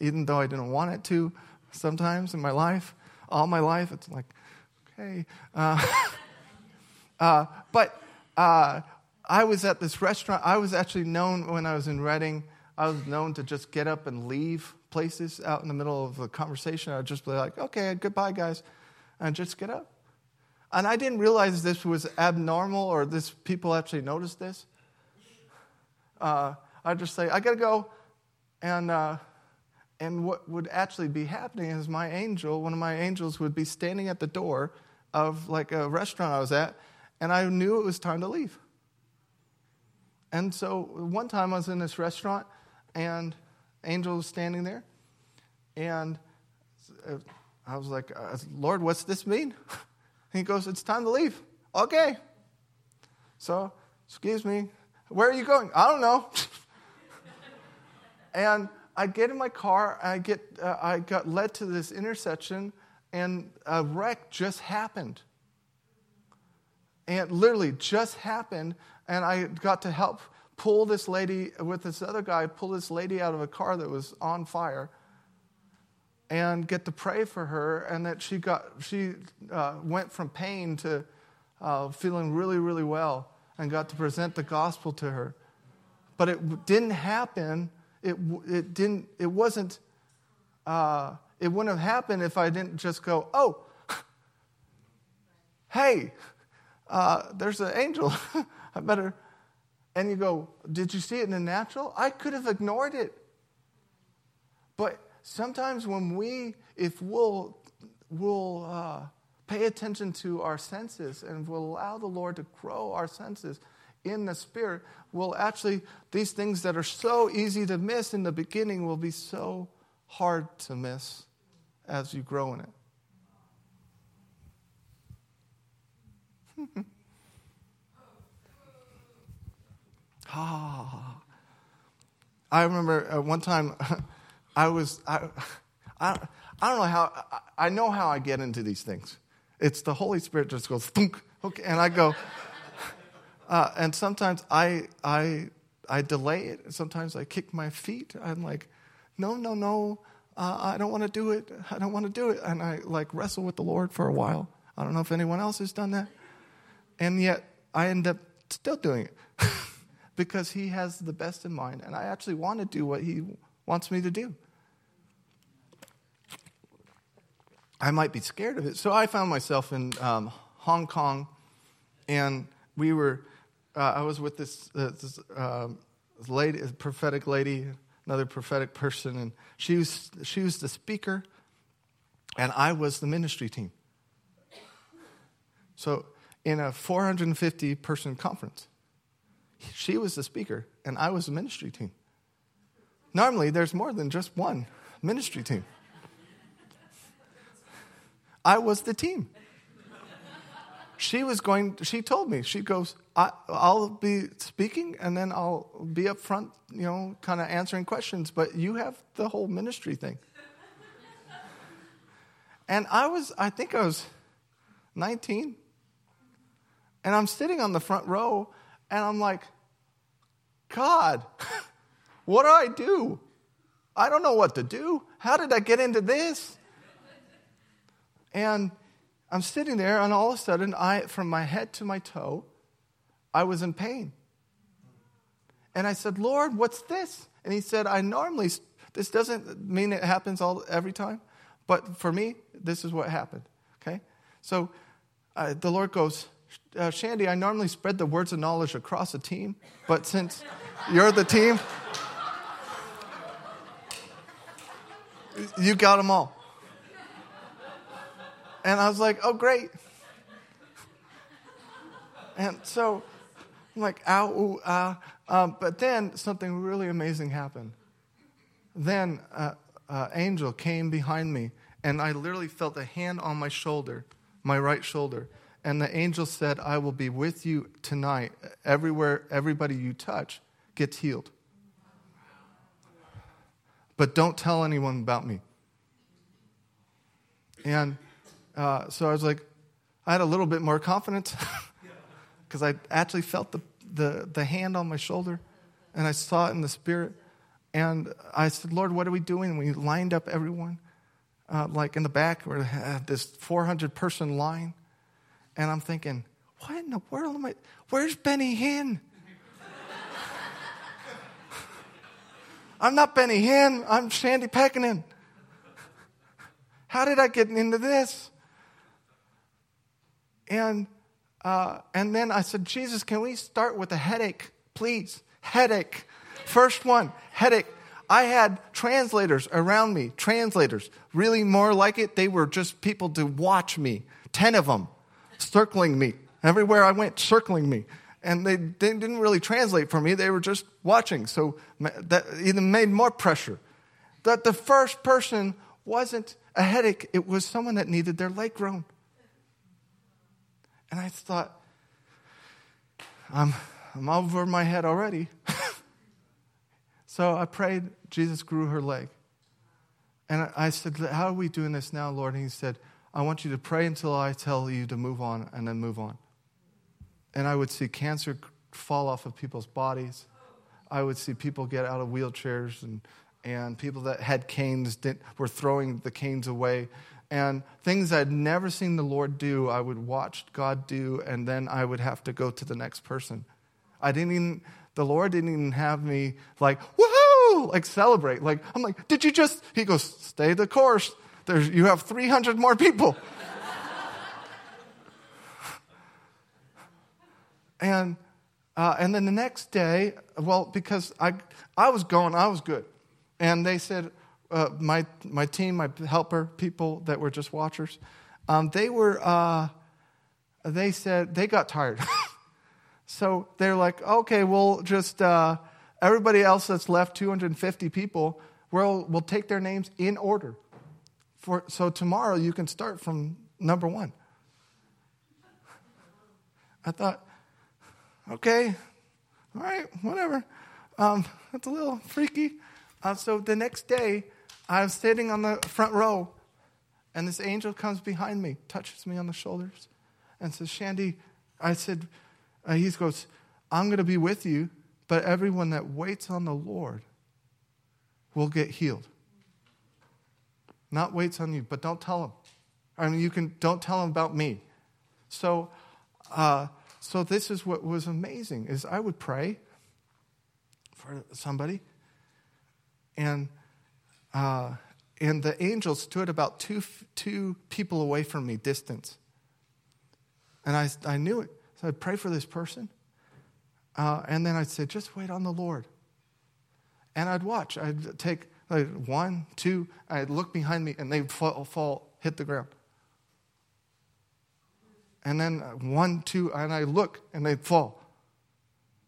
even though I didn't want it to. Sometimes in my life, all my life, it's like, okay. Uh, uh, but uh, I was at this restaurant. I was actually known when I was in Redding. I was known to just get up and leave places out in the middle of a conversation. I'd just be like, okay, goodbye, guys, and just get up. And I didn't realize this was abnormal or this people actually noticed this. Uh, I'd just say, I gotta go. And, uh, and what would actually be happening is my angel, one of my angels, would be standing at the door of like a restaurant I was at, and I knew it was time to leave. And so one time I was in this restaurant, and Angel was standing there, and I was like, uh, Lord, what's this mean? he goes, It's time to leave. Okay. So, excuse me, where are you going? I don't know. and I get in my car, I, get, uh, I got led to this intersection, and a wreck just happened. And literally just happened, and I got to help pull this lady with this other guy, pull this lady out of a car that was on fire and get to pray for her, and that she got she uh, went from pain to uh, feeling really, really well, and got to present the gospel to her. But it didn't happen. It it didn't. It wasn't. Uh, it wouldn't have happened if I didn't just go, oh, hey, uh, there's an angel. I better. And you go, did you see it in the natural? I could have ignored it. But sometimes when we, if we'll, we'll uh, pay attention to our senses and we'll allow the Lord to grow our senses in the Spirit, will actually, these things that are so easy to miss in the beginning will be so hard to miss as you grow in it. ah. I remember uh, one time I was, I, I, I don't know how, I, I know how I get into these things. It's the Holy Spirit just goes, thunk, okay, and I go, uh, and sometimes I, I, I delay it. Sometimes I kick my feet. I'm like, no, no, no, uh, I don't want to do it. I don't want to do it. And I like wrestle with the Lord for a while. I don't know if anyone else has done that. And yet I end up still doing it because He has the best in mind. And I actually want to do what He wants me to do. I might be scared of it. So I found myself in um, Hong Kong, and we were. Uh, I was with this, uh, this um, lady, prophetic lady, another prophetic person, and she was she was the speaker, and I was the ministry team. So in a 450 person conference, she was the speaker, and I was the ministry team. Normally, there's more than just one ministry team. I was the team. She was going, she told me, she goes, I, will be speaking and then I'll be up front, you know, kind of answering questions, but you have the whole ministry thing. and I was, I think I was 19. And I'm sitting on the front row and I'm like, God, what do I do? I don't know what to do. How did I get into this? And I'm sitting there, and all of a sudden, I, from my head to my toe, I was in pain. And I said, Lord, what's this? And he said, I normally, this doesn't mean it happens all every time, but for me, this is what happened. Okay? So uh, the Lord goes, uh, Shandy, I normally spread the words of knowledge across a team, but since you're the team, you got them all. And I was like, oh, great. And so I'm like, ow, ooh, ah. Um, but then something really amazing happened. Then uh, uh, angel came behind me, and I literally felt a hand on my shoulder, my right shoulder. And the angel said, I will be with you tonight. Everywhere, everybody you touch gets healed. But don't tell anyone about me. And uh, so I was like, I had a little bit more confidence because I actually felt the, the, the hand on my shoulder and I saw it in the spirit. And I said, Lord, what are we doing? And we lined up everyone, uh, like in the back, where had this 400 person line. And I'm thinking, what in the world am I? Where's Benny Hinn? I'm not Benny Hinn, I'm Shandy Pekkonen. How did I get into this? And, uh, and then I said, Jesus, can we start with a headache, please? Headache. First one, headache. I had translators around me, translators. Really more like it, they were just people to watch me. Ten of them circling me. Everywhere I went, circling me. And they, they didn't really translate for me, they were just watching. So that even made more pressure. That the first person wasn't a headache, it was someone that needed their leg grown. And I thought, I'm, I'm over my head already. so I prayed, Jesus grew her leg. And I said, How are we doing this now, Lord? And he said, I want you to pray until I tell you to move on and then move on. And I would see cancer fall off of people's bodies. I would see people get out of wheelchairs and, and people that had canes were throwing the canes away and things I'd never seen the Lord do, I would watch God do, and then I would have to go to the next person. I didn't even, the Lord didn't even have me like, woohoo, like celebrate. Like, I'm like, did you just, he goes, stay the course. There's, you have 300 more people. and, uh, and then the next day, well, because I, I was going, I was good. And they said, uh, my, my team, my helper, people that were just watchers, um, they were, uh, they said, they got tired. so they're like, okay, we'll just, uh, everybody else that's left, 250 people, we'll, we'll take their names in order. For, so tomorrow you can start from number one. I thought, okay, all right, whatever. Um, that's a little freaky. Uh, so the next day, I was sitting on the front row, and this angel comes behind me, touches me on the shoulders, and says, Shandy, I said, uh, he goes, I'm going to be with you, but everyone that waits on the Lord will get healed. Not waits on you, but don't tell them. I mean, you can don't tell them about me. So, uh, so this is what was amazing: is I would pray for somebody, and uh, and the angel stood about two, two people away from me, distance. And I, I knew it. So I'd pray for this person. Uh, and then I'd say, just wait on the Lord. And I'd watch. I'd take like one, two, I'd look behind me and they'd fall, fall hit the ground. And then one, two, and I look and they'd fall.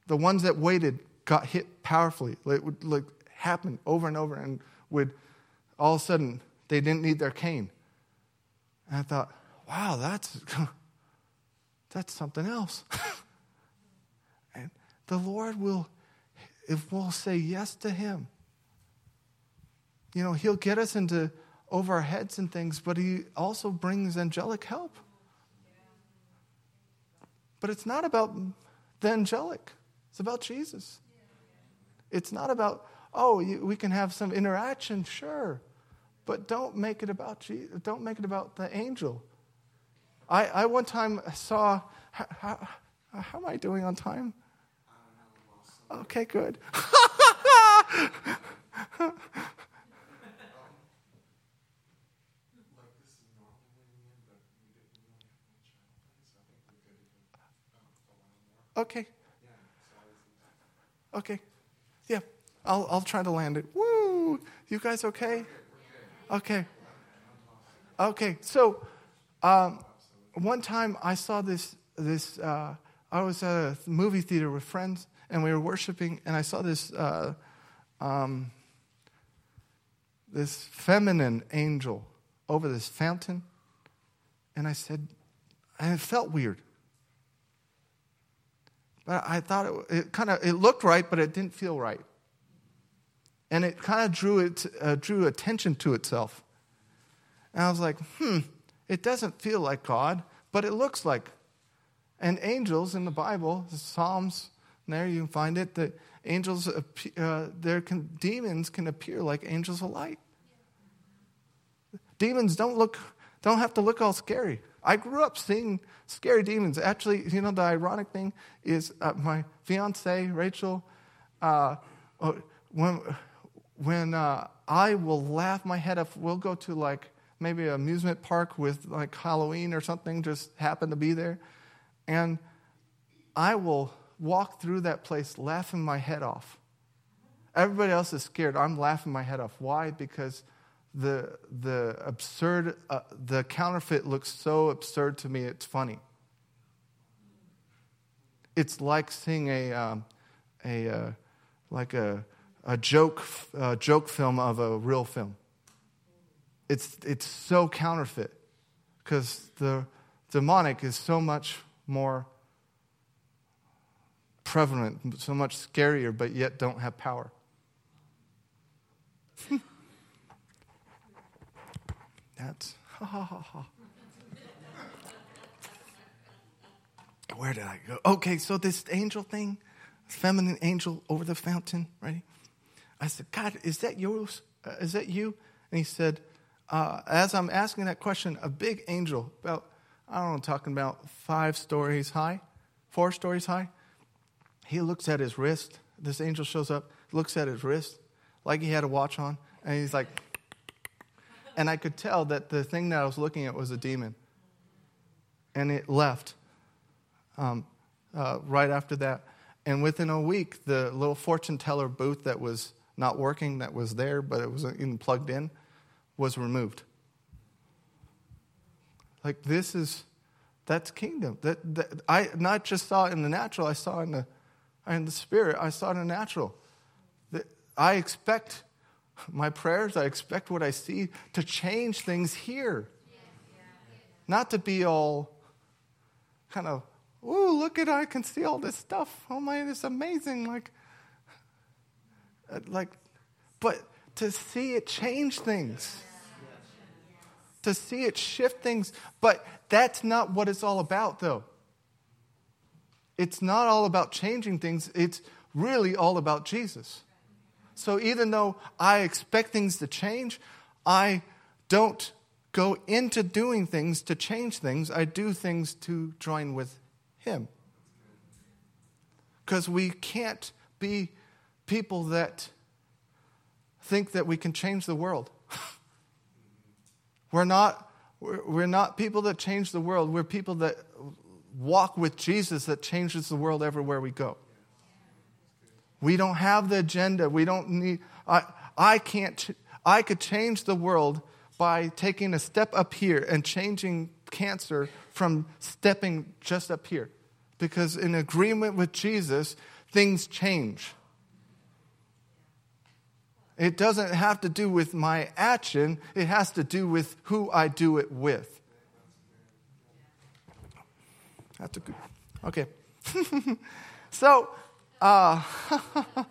The ones that waited got hit powerfully. It would like, happen over and over and would all of a sudden they didn't need their cane. And I thought, wow, that's that's something else. and the Lord will, if we'll say yes to Him, you know, He'll get us into over our heads and things, but He also brings angelic help. But it's not about the angelic, it's about Jesus. It's not about, oh, you, we can have some interaction, sure, but don't make it about Jesus. Don't make it about the angel. I, I one time saw, how, how, how am I doing on time? Okay, good. okay. Okay. I'll, I'll try to land it. Woo! You guys okay? Okay. Okay, so um, one time I saw this, this uh, I was at a movie theater with friends and we were worshiping, and I saw this, uh, um, this feminine angel over this fountain. And I said, and it felt weird. But I thought it, it kind of it looked right, but it didn't feel right. And it kind of drew it uh, drew attention to itself. And I was like, hmm, it doesn't feel like God, but it looks like. And angels in the Bible, the Psalms, there you can find it that angels, uh, there can, demons can appear like angels of light. Demons don't look, don't have to look all scary. I grew up seeing scary demons. Actually, you know, the ironic thing is uh, my fiance, Rachel, uh, uh, when, when uh, I will laugh my head off, we'll go to like maybe an amusement park with like Halloween or something, just happen to be there. And I will walk through that place laughing my head off. Everybody else is scared. I'm laughing my head off. Why? Because the, the absurd, uh, the counterfeit looks so absurd to me, it's funny. It's like seeing a, um, a uh, like a, a joke, uh, joke film of a real film. It's, it's so counterfeit because the demonic is so much more prevalent, so much scarier, but yet don't have power. That's ha ha ha ha. Where did I go? Okay, so this angel thing, feminine angel over the fountain, right? I said, God, is that yours? Uh, is that you? And he said, uh, as I'm asking that question, a big angel, about, I don't know, talking about five stories high, four stories high, he looks at his wrist. This angel shows up, looks at his wrist, like he had a watch on, and he's like, and I could tell that the thing that I was looking at was a demon. And it left um, uh, right after that. And within a week, the little fortune teller booth that was not working, that was there, but it wasn't even plugged in, was removed. Like, this is, that's kingdom. That, that I not just saw it in the natural, I saw in the, in the spirit, I saw it in the natural. That I expect my prayers, I expect what I see to change things here. Not to be all kind of, ooh, look at I can see all this stuff. Oh my, it's amazing. Like, Uh, like, but to see it change things, to see it shift things. But that's not what it's all about, though. It's not all about changing things, it's really all about Jesus. So even though I expect things to change, I don't go into doing things to change things. I do things to join with Him. Because we can't be people that think that we can change the world. We're not, we're, not people that change the world. We're people that walk with Jesus that changes the world everywhere we go. We don't have the agenda. We don't need, I, I can't, I could change the world by taking a step up here and changing cancer from stepping just up here. Because in agreement with Jesus, things change. It doesn't have to do with my action, it has to do with who I do it with. That's a good. Okay. so, uh,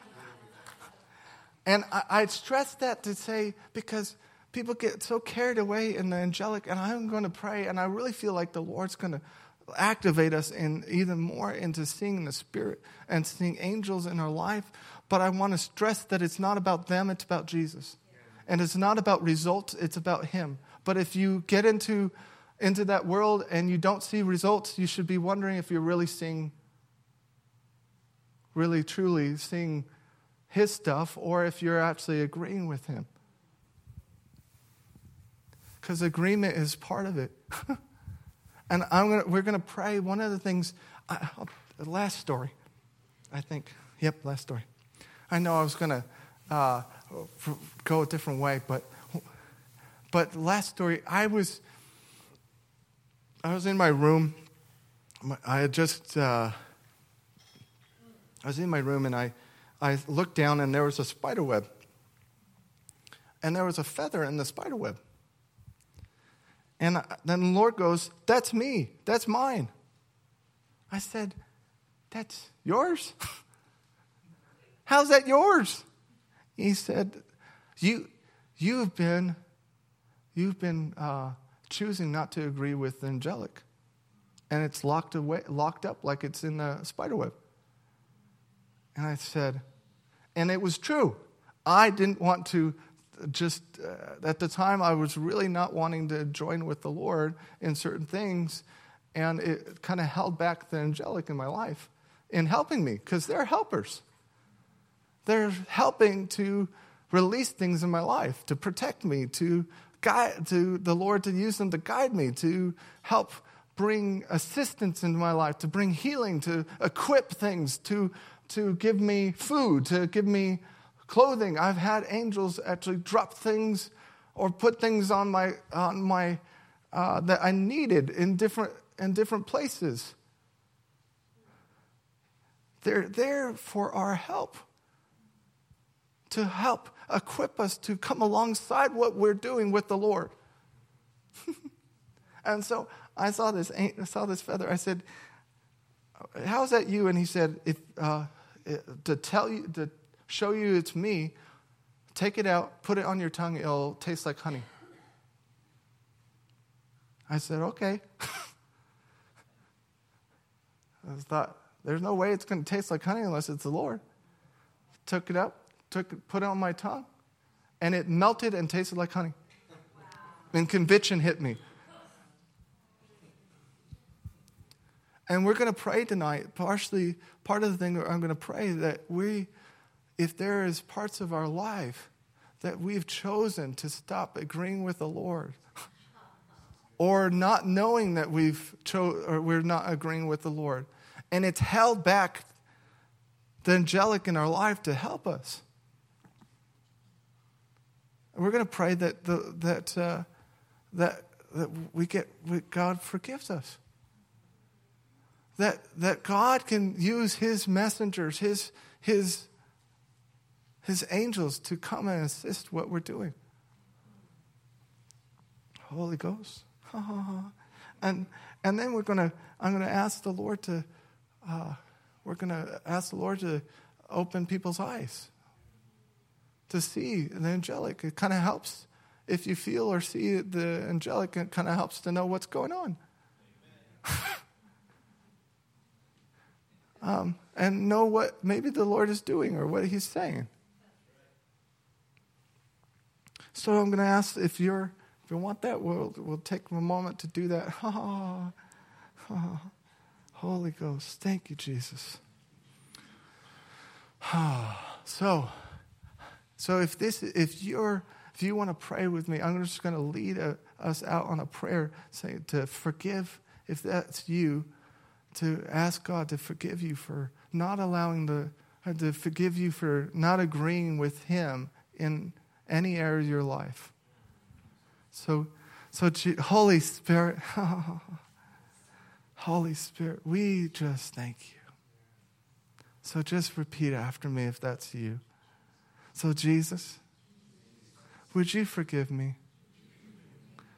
and I, I stress that to say because people get so carried away in the angelic, and I'm going to pray, and I really feel like the Lord's going to activate us in even more into seeing the Spirit and seeing angels in our life. But I want to stress that it's not about them, it's about Jesus. And it's not about results, it's about Him. But if you get into, into that world and you don't see results, you should be wondering if you're really seeing, really truly seeing His stuff or if you're actually agreeing with Him. Because agreement is part of it. and gonna, we're going to pray. One of the things, I, the last story, I think. Yep, last story. I know I was going to uh, go a different way, but but last story, I was I was in my room. I had just uh, I was in my room and I I looked down and there was a spider web, and there was a feather in the spider web. And then the Lord goes, "That's me. That's mine." I said, "That's yours." How's that yours? He said, You, you've been, you've been uh, choosing not to agree with the angelic. And it's locked, away, locked up like it's in the spider web. And I said, and it was true. I didn't want to just, uh, at the time, I was really not wanting to join with the Lord in certain things. And it kind of held back the angelic in my life in helping me because they're helpers. They're helping to release things in my life, to protect me, to guide, to the Lord to use them to guide me, to help bring assistance into my life, to bring healing, to equip things, to, to give me food, to give me clothing. I've had angels actually drop things or put things on my, on my uh, that I needed in different, in different places. They're there for our help to help equip us to come alongside what we're doing with the Lord. and so I saw this, I saw this feather. I said, "How's that you?" And he said, "If uh, to tell you, to show you it's me, take it out, put it on your tongue. It'll taste like honey." I said, "Okay." I thought, "There's no way it's going to taste like honey unless it's the Lord." Took it up, took, put it on my tongue, and it melted and tasted like honey. And conviction hit me. And we're going to pray tonight. Partially, part of the thing I'm going to pray that we, if there is parts of our life that we've chosen to stop agreeing with the Lord, or not knowing that we've cho- or we're not agreeing with the Lord, and it's held back the angelic in our life to help us. And we're going to pray that, the, that, uh, that, that we get, God forgives us. That, that God can use his messengers, his, his, his angels to come and assist what we're doing. Holy Ghost. and, and then we're to, I'm going to ask the Lord to, uh, we're going to ask the Lord to open people's eyes to see the angelic. It kind of helps if you feel or see the angelic, it kind of helps to know what's going on. um, and know what maybe the Lord is doing or what He's saying. So I'm going to ask if you're if you want that, we'll we'll take a moment to do that. Oh, oh, Holy Ghost, thank you, Jesus. so. So if this, if you're If you want to pray with me, I'm just going to lead a, us out on a prayer saying to forgive, if that's you, to ask God to forgive you for not allowing the, uh, to forgive you for not agreeing with Him in any area of your life. So, so Holy Spirit, Holy Spirit, we just thank you. So just repeat after me if that's you. So, Jesus, would you forgive me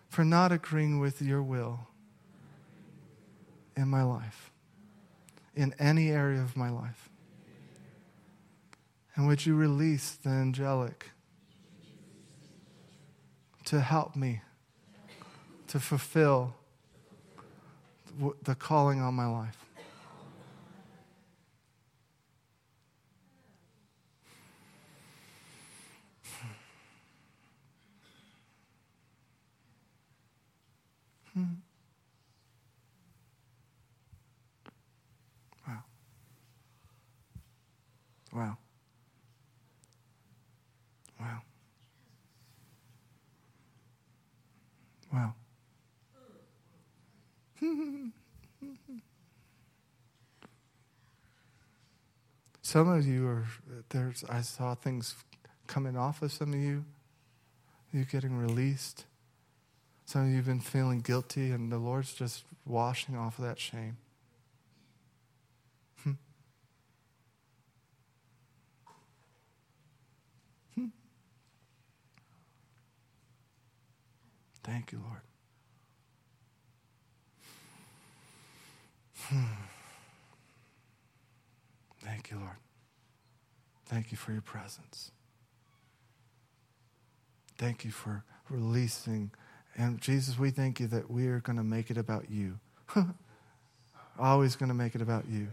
for not agreeing with your will in my life, in any area of my life? And would you release the angelic to help me to fulfill the calling on my life? Wow. Wow. Wow. some of you are there's I saw things coming off of some of you. You're getting released. Some of you have been feeling guilty, and the Lord's just washing off of that shame. Hmm. Hmm. Thank you, Lord. Hmm. Thank you, Lord. Thank you for your presence. Thank you for releasing and Jesus, we thank you that we are going to make it about you. Always going to make it about you.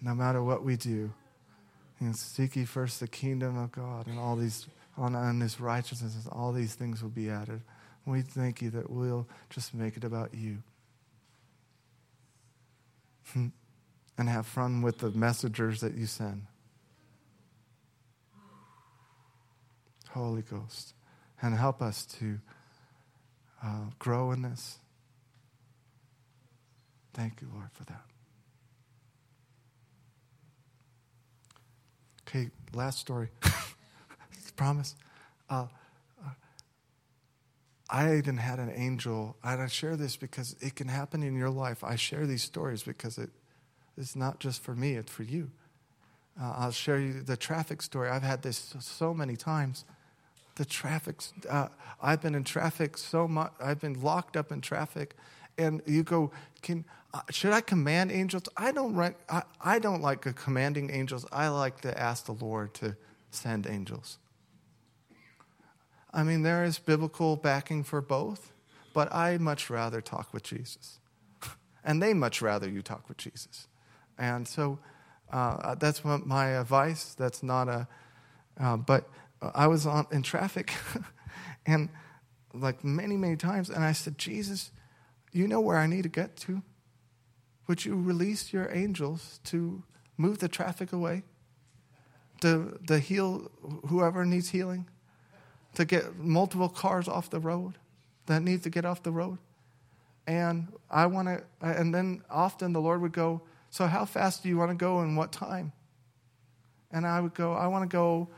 No matter what we do. And seek ye first the kingdom of God and all these on, on this righteousness, all these things will be added. We thank you that we'll just make it about you. and have fun with the messengers that you send. Holy Ghost and help us to uh, grow in this. Thank you, Lord, for that. Okay, last story. Promise. Uh, uh, I even had an angel, and I share this because it can happen in your life. I share these stories because it, it's not just for me, it's for you. Uh, I'll share you the traffic story. I've had this so many times the traffic. Uh, I've been in traffic so much. I've been locked up in traffic, and you go, "Can uh, should I command angels?" I don't. I, I don't like commanding angels. I like to ask the Lord to send angels. I mean, there is biblical backing for both, but I much rather talk with Jesus, and they much rather you talk with Jesus, and so uh, that's my advice. That's not a, uh, but I was on, in traffic and like many, many times, and I said, Jesus, you know where I need to get to? Would you release your angels to move the traffic away? To, to heal whoever needs healing? To get multiple cars off the road that need to get off the road? And I want to, and then often the Lord would go, So, how fast do you want to go and what time? And I would go, I want to go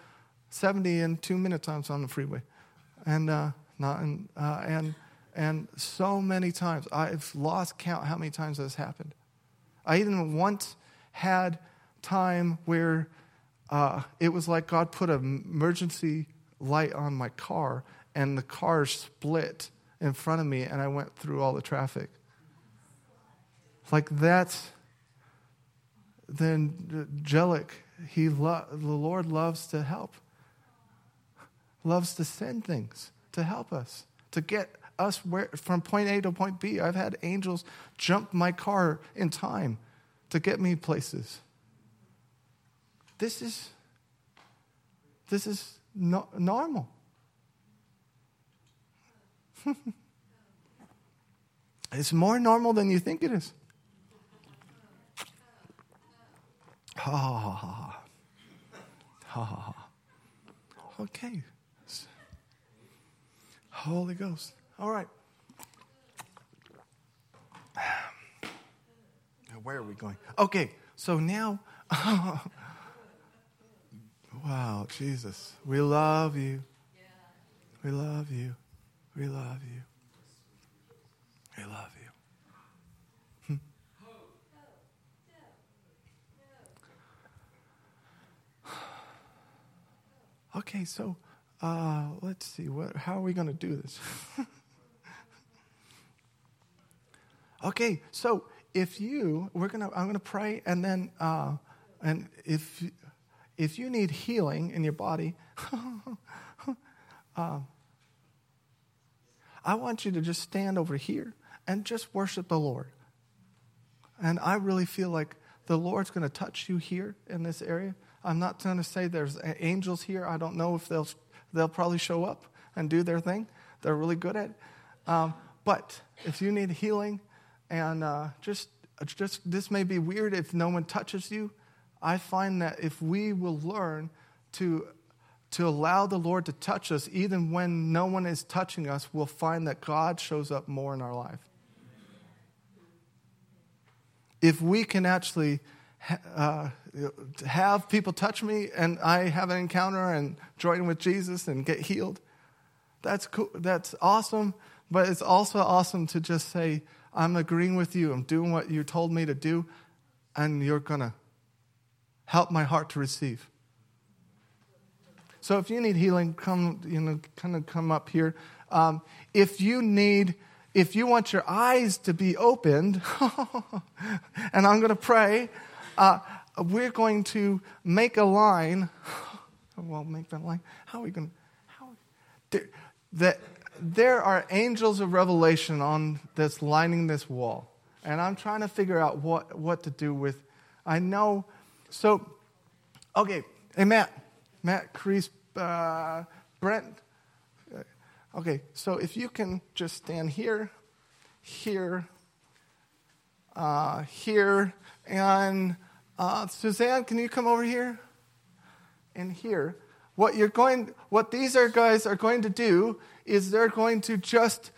70 in two minutes was on the freeway. And, uh, not in, uh, and, and so many times, I've lost count how many times this happened. I even once had time where uh, it was like God put an emergency light on my car, and the car split in front of me, and I went through all the traffic. Like that's the angelic. He lo- the Lord loves to help loves to send things to help us, to get us where, from point A to point B. I've had angels jump my car in time to get me places. This is this is no, normal. it's more normal than you think it is. Ha ha ha ha ha ha ha. okay. Holy Ghost. All right. Where are we going? Okay, so now, wow, Jesus, we love you. We love you. We love you. We love you. Hmm. Okay, so uh, let's see. What? How are we going to do this? okay, so if you, we're gonna, I'm gonna pray, and then, uh, and if if you need healing in your body, uh, I want you to just stand over here and just worship the Lord. And I really feel like the Lord's going to touch you here in this area. I'm not going to say there's angels here. I don't know if they'll they'll probably show up and do their thing. They're really good at. It. Um, but if you need healing, and uh, just just this may be weird if no one touches you. I find that if we will learn to to allow the Lord to touch us, even when no one is touching us, we'll find that God shows up more in our life. If we can actually uh, have people touch me and I have an encounter and join with Jesus and get healed, that's cool. That's awesome. But it's also awesome to just say, I'm agreeing with you. I'm doing what you told me to do, and you're going to help my heart to receive. So if you need healing, come, you know, kind of come up here. Um, if you need, if you want your eyes to be opened, and I'm going to pray, uh, we're going to make a line. well, make that line. How are we going to, how, there, that there are angels of revelation on this lining this wall. And I'm trying to figure out what, what to do with, I know, so, okay, hey, Matt, Matt, Chris, uh, Brent. Okay, so if you can just stand here, here, uh, here, and uh, Suzanne, can you come over here? And here. What you're going, what these are guys are going to do is they're going to just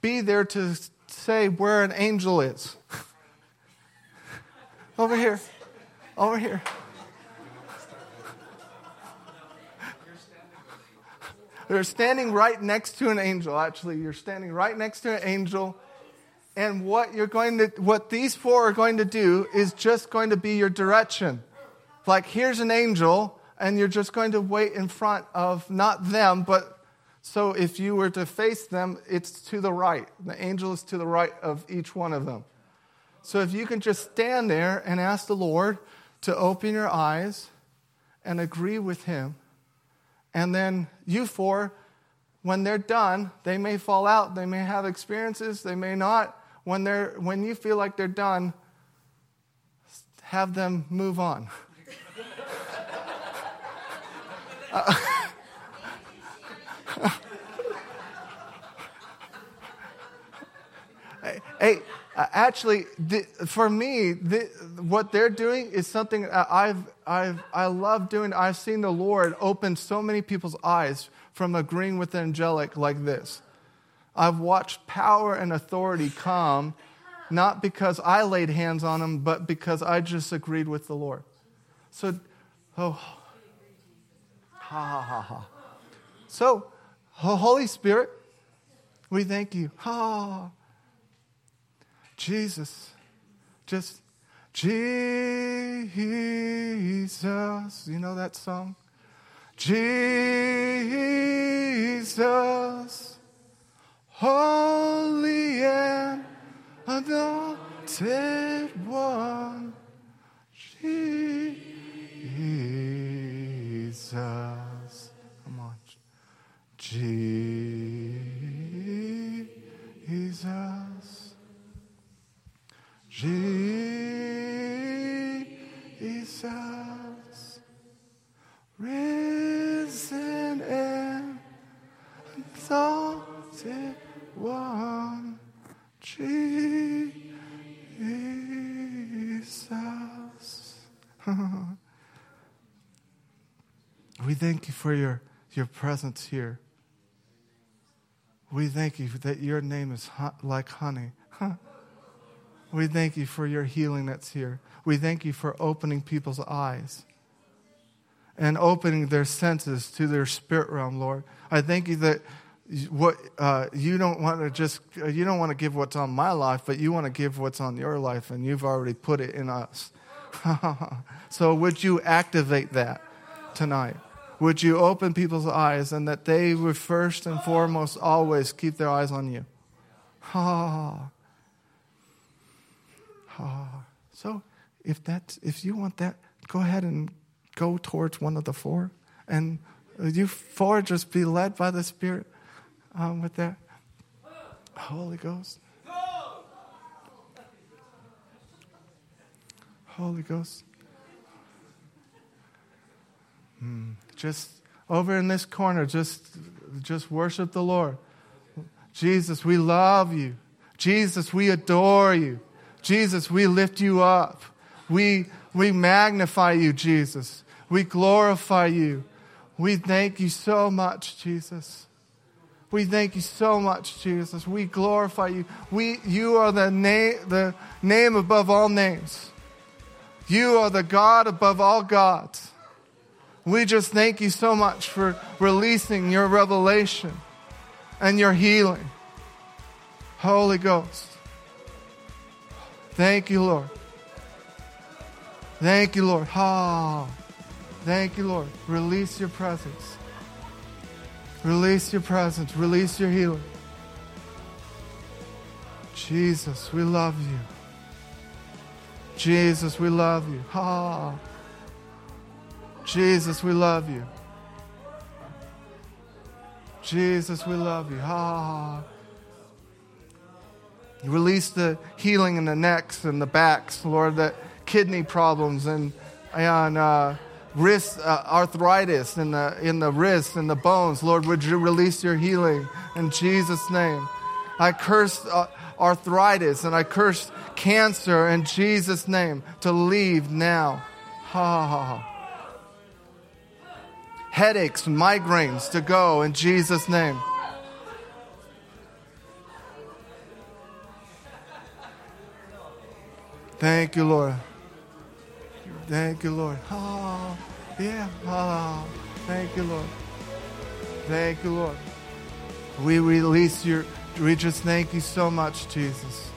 be there to say where an angel is. over here. Over here. They're standing right next to an angel, actually. You're standing right next to an angel. And what you're going to what these four are going to do is just going to be your direction. Like here's an angel, and you're just going to wait in front of not them, but so if you were to face them, it's to the right. The angel is to the right of each one of them. So if you can just stand there and ask the Lord to open your eyes and agree with him and then you four, when they're done, they may fall out, they may have experiences, they may not. When, they're, when you feel like they're done, have them move on. uh, hey, hey Uh, actually, the, for me, the, what they're doing is something I've, I've, I love doing. I've seen the Lord open so many people's eyes from agreeing with the angelic like this. I've watched power and authority come, not because I laid hands on them, but because I just agreed with the Lord. So, oh, ha ha ha ha. So, Holy Spirit, we thank you. Ha. Jesus. Just Jesus. You know that song? Jesus. Holy and anointed one. Jesus. Come on. Jesus. Jesus, risen and exalted one, Jesus. we thank you for your your presence here. We thank you that your name is like honey. we thank you for your healing that's here. We thank you for opening people's eyes and opening their senses to their spirit realm, Lord. I thank you that what uh, you don't want to just you don't want to give what's on my life, but you want to give what's on your life, and you've already put it in us. so would you activate that tonight? Would you open people's eyes and that they would first and foremost always keep their eyes on you? Ha. So if that if you want that, go ahead and go towards one of the four. And you four just be led by the Spirit um, with that. Holy Ghost. Holy Ghost. Hmm. Just over in this corner, just, just worship the Lord. Jesus, we love you. Jesus, we adore you. Jesus, we lift you up. We, we magnify you, Jesus. We glorify you. We thank you so much, Jesus. We thank you so much, Jesus. We glorify you. We, you are the name, the name above all names. You are the God above all gods. We just thank you so much for releasing your revelation and your healing. Holy Ghost. Thank you, Lord. Thank you, Lord. Ah, thank you, Lord. Release your presence. Release your presence. Release your healing. Jesus, we love you. Jesus, we love you. Ha. Jesus, we love you. Jesus, we love you. Ha. Release the healing in the necks and the backs, Lord, the kidney problems and, and uh, wrist uh, arthritis in the, in the wrists and the bones. Lord, would you release your healing in Jesus' name? I curse uh, arthritis and I curse cancer in Jesus' name to leave now. Ha ha ha. Headaches, migraines to go in Jesus' name. Thank you, Lord. Thank you, Lord. Oh, yeah. Oh, thank you, Lord. Thank you, Lord. We release your, we just thank you so much, Jesus.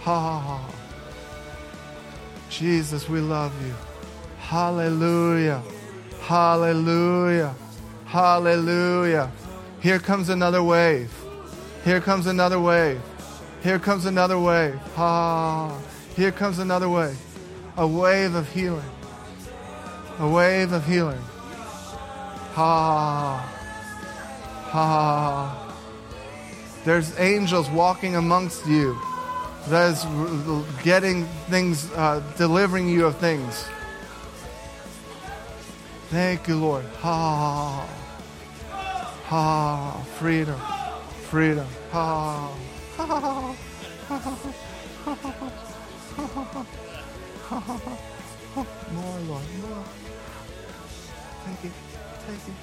Ha ha. Jesus, we love you. Hallelujah. Hallelujah. Hallelujah. Here comes another wave. Here comes another wave. Here comes another wave. Ha. Here comes another wave. A wave of healing. A wave of healing. Ha. Ha. There's angels walking amongst you that is getting things, uh, delivering you of things. Thank you, Lord. Ha. Ha. Freedom. Freedom. Ha. Ha. More, Lord. More. Thank you. Thank you.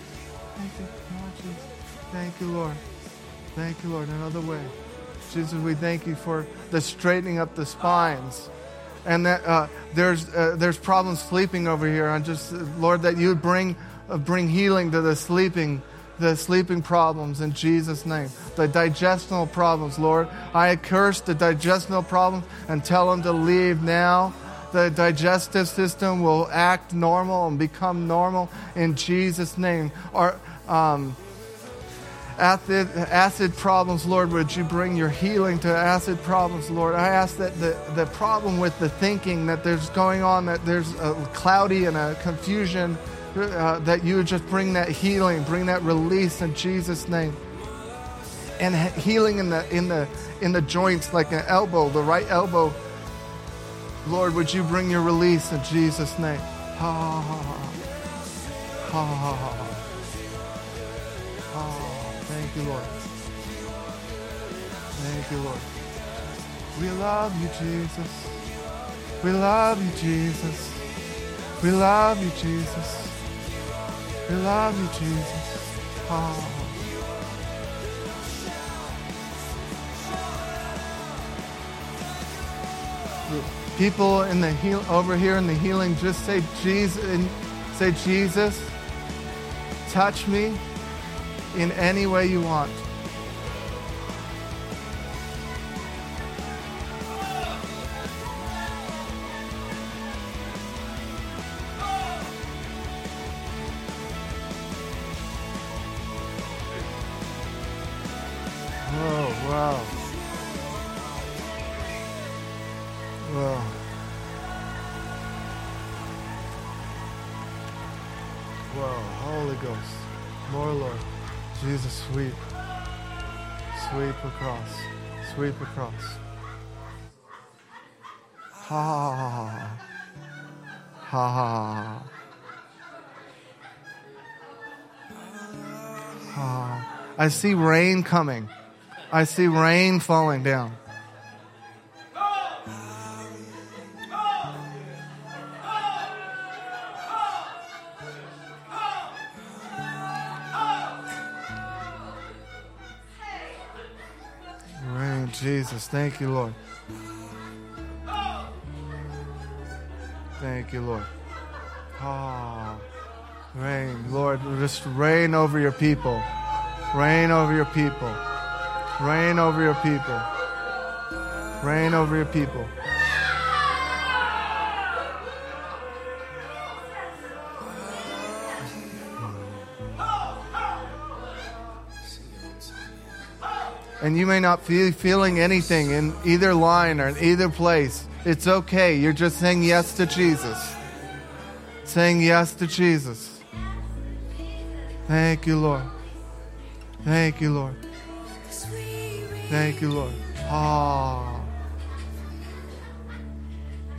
Thank you. More, Jesus. Thank you, Lord. Thank you, Lord. Another way. Jesus, we thank you for the straightening up the spines. And that uh, there's, uh, there's problems sleeping over here. And just, Lord, that you would bring, uh, bring healing to the sleeping, the sleeping problems in Jesus' name. The digestional problems, Lord. I curse the digestional problems and tell them to leave now. The digestive system will act normal and become normal in Jesus' name. Our, um, acid, acid problems, Lord, would you bring your healing to acid problems, Lord? I ask that the, the problem with the thinking that there's going on, that there's a cloudy and a confusion, uh, that you would just bring that healing, bring that release in Jesus' name. And healing in the, in the, in the joints, like an elbow, the right elbow. Lord, would you bring your release in Jesus' name? Ha ha ha. Ha ha ha. Thank you, Lord. Thank you, Lord. We love you, Jesus. We love you, Jesus. We love you, Jesus. We love you, Jesus. Ah. People in the heal over here in the healing, just say Jesus. and Say Jesus. Touch me in any way you want. Oh, wow. Wow. Whoa, Holy Ghost. More Lord. Jesus, sweep. Sweep across. Sweep across. Ha! Ha. Ha ha. Ha. I see rain coming. I see rain falling down. Rain, Jesus. Thank you, Lord. Thank you, Lord. Ah, rain, Lord, just rain over your people. Rain over your people. Rain over your people. Reign over your people. And you may not be feeling anything in either line or in either place. It's okay. You're just saying yes to Jesus. Saying yes to Jesus. Thank you, Lord. Thank you, Lord. Thank you, Lord. Ah.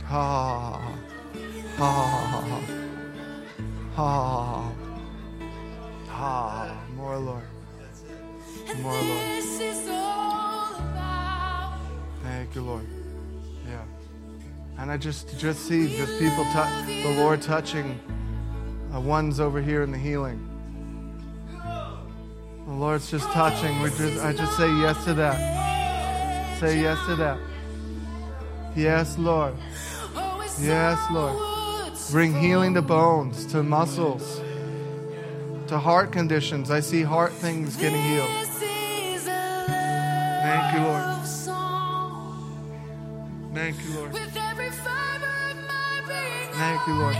Ah. Ah. Ah. Ah. More, Lord. More, Lord. Thank you, Lord. Yeah. And I just just see just people, tou- the Lord touching uh, ones over here in the healing. The Lord's just touching. We just, I just say yes to that. Say yes to that. Yes, Lord. Yes, Lord. Bring healing to bones, to muscles, to heart conditions. I see heart things getting healed. Thank you, Lord. Thank you, Lord. Thank you, Lord.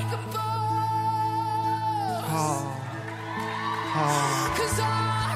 Ah. Ah.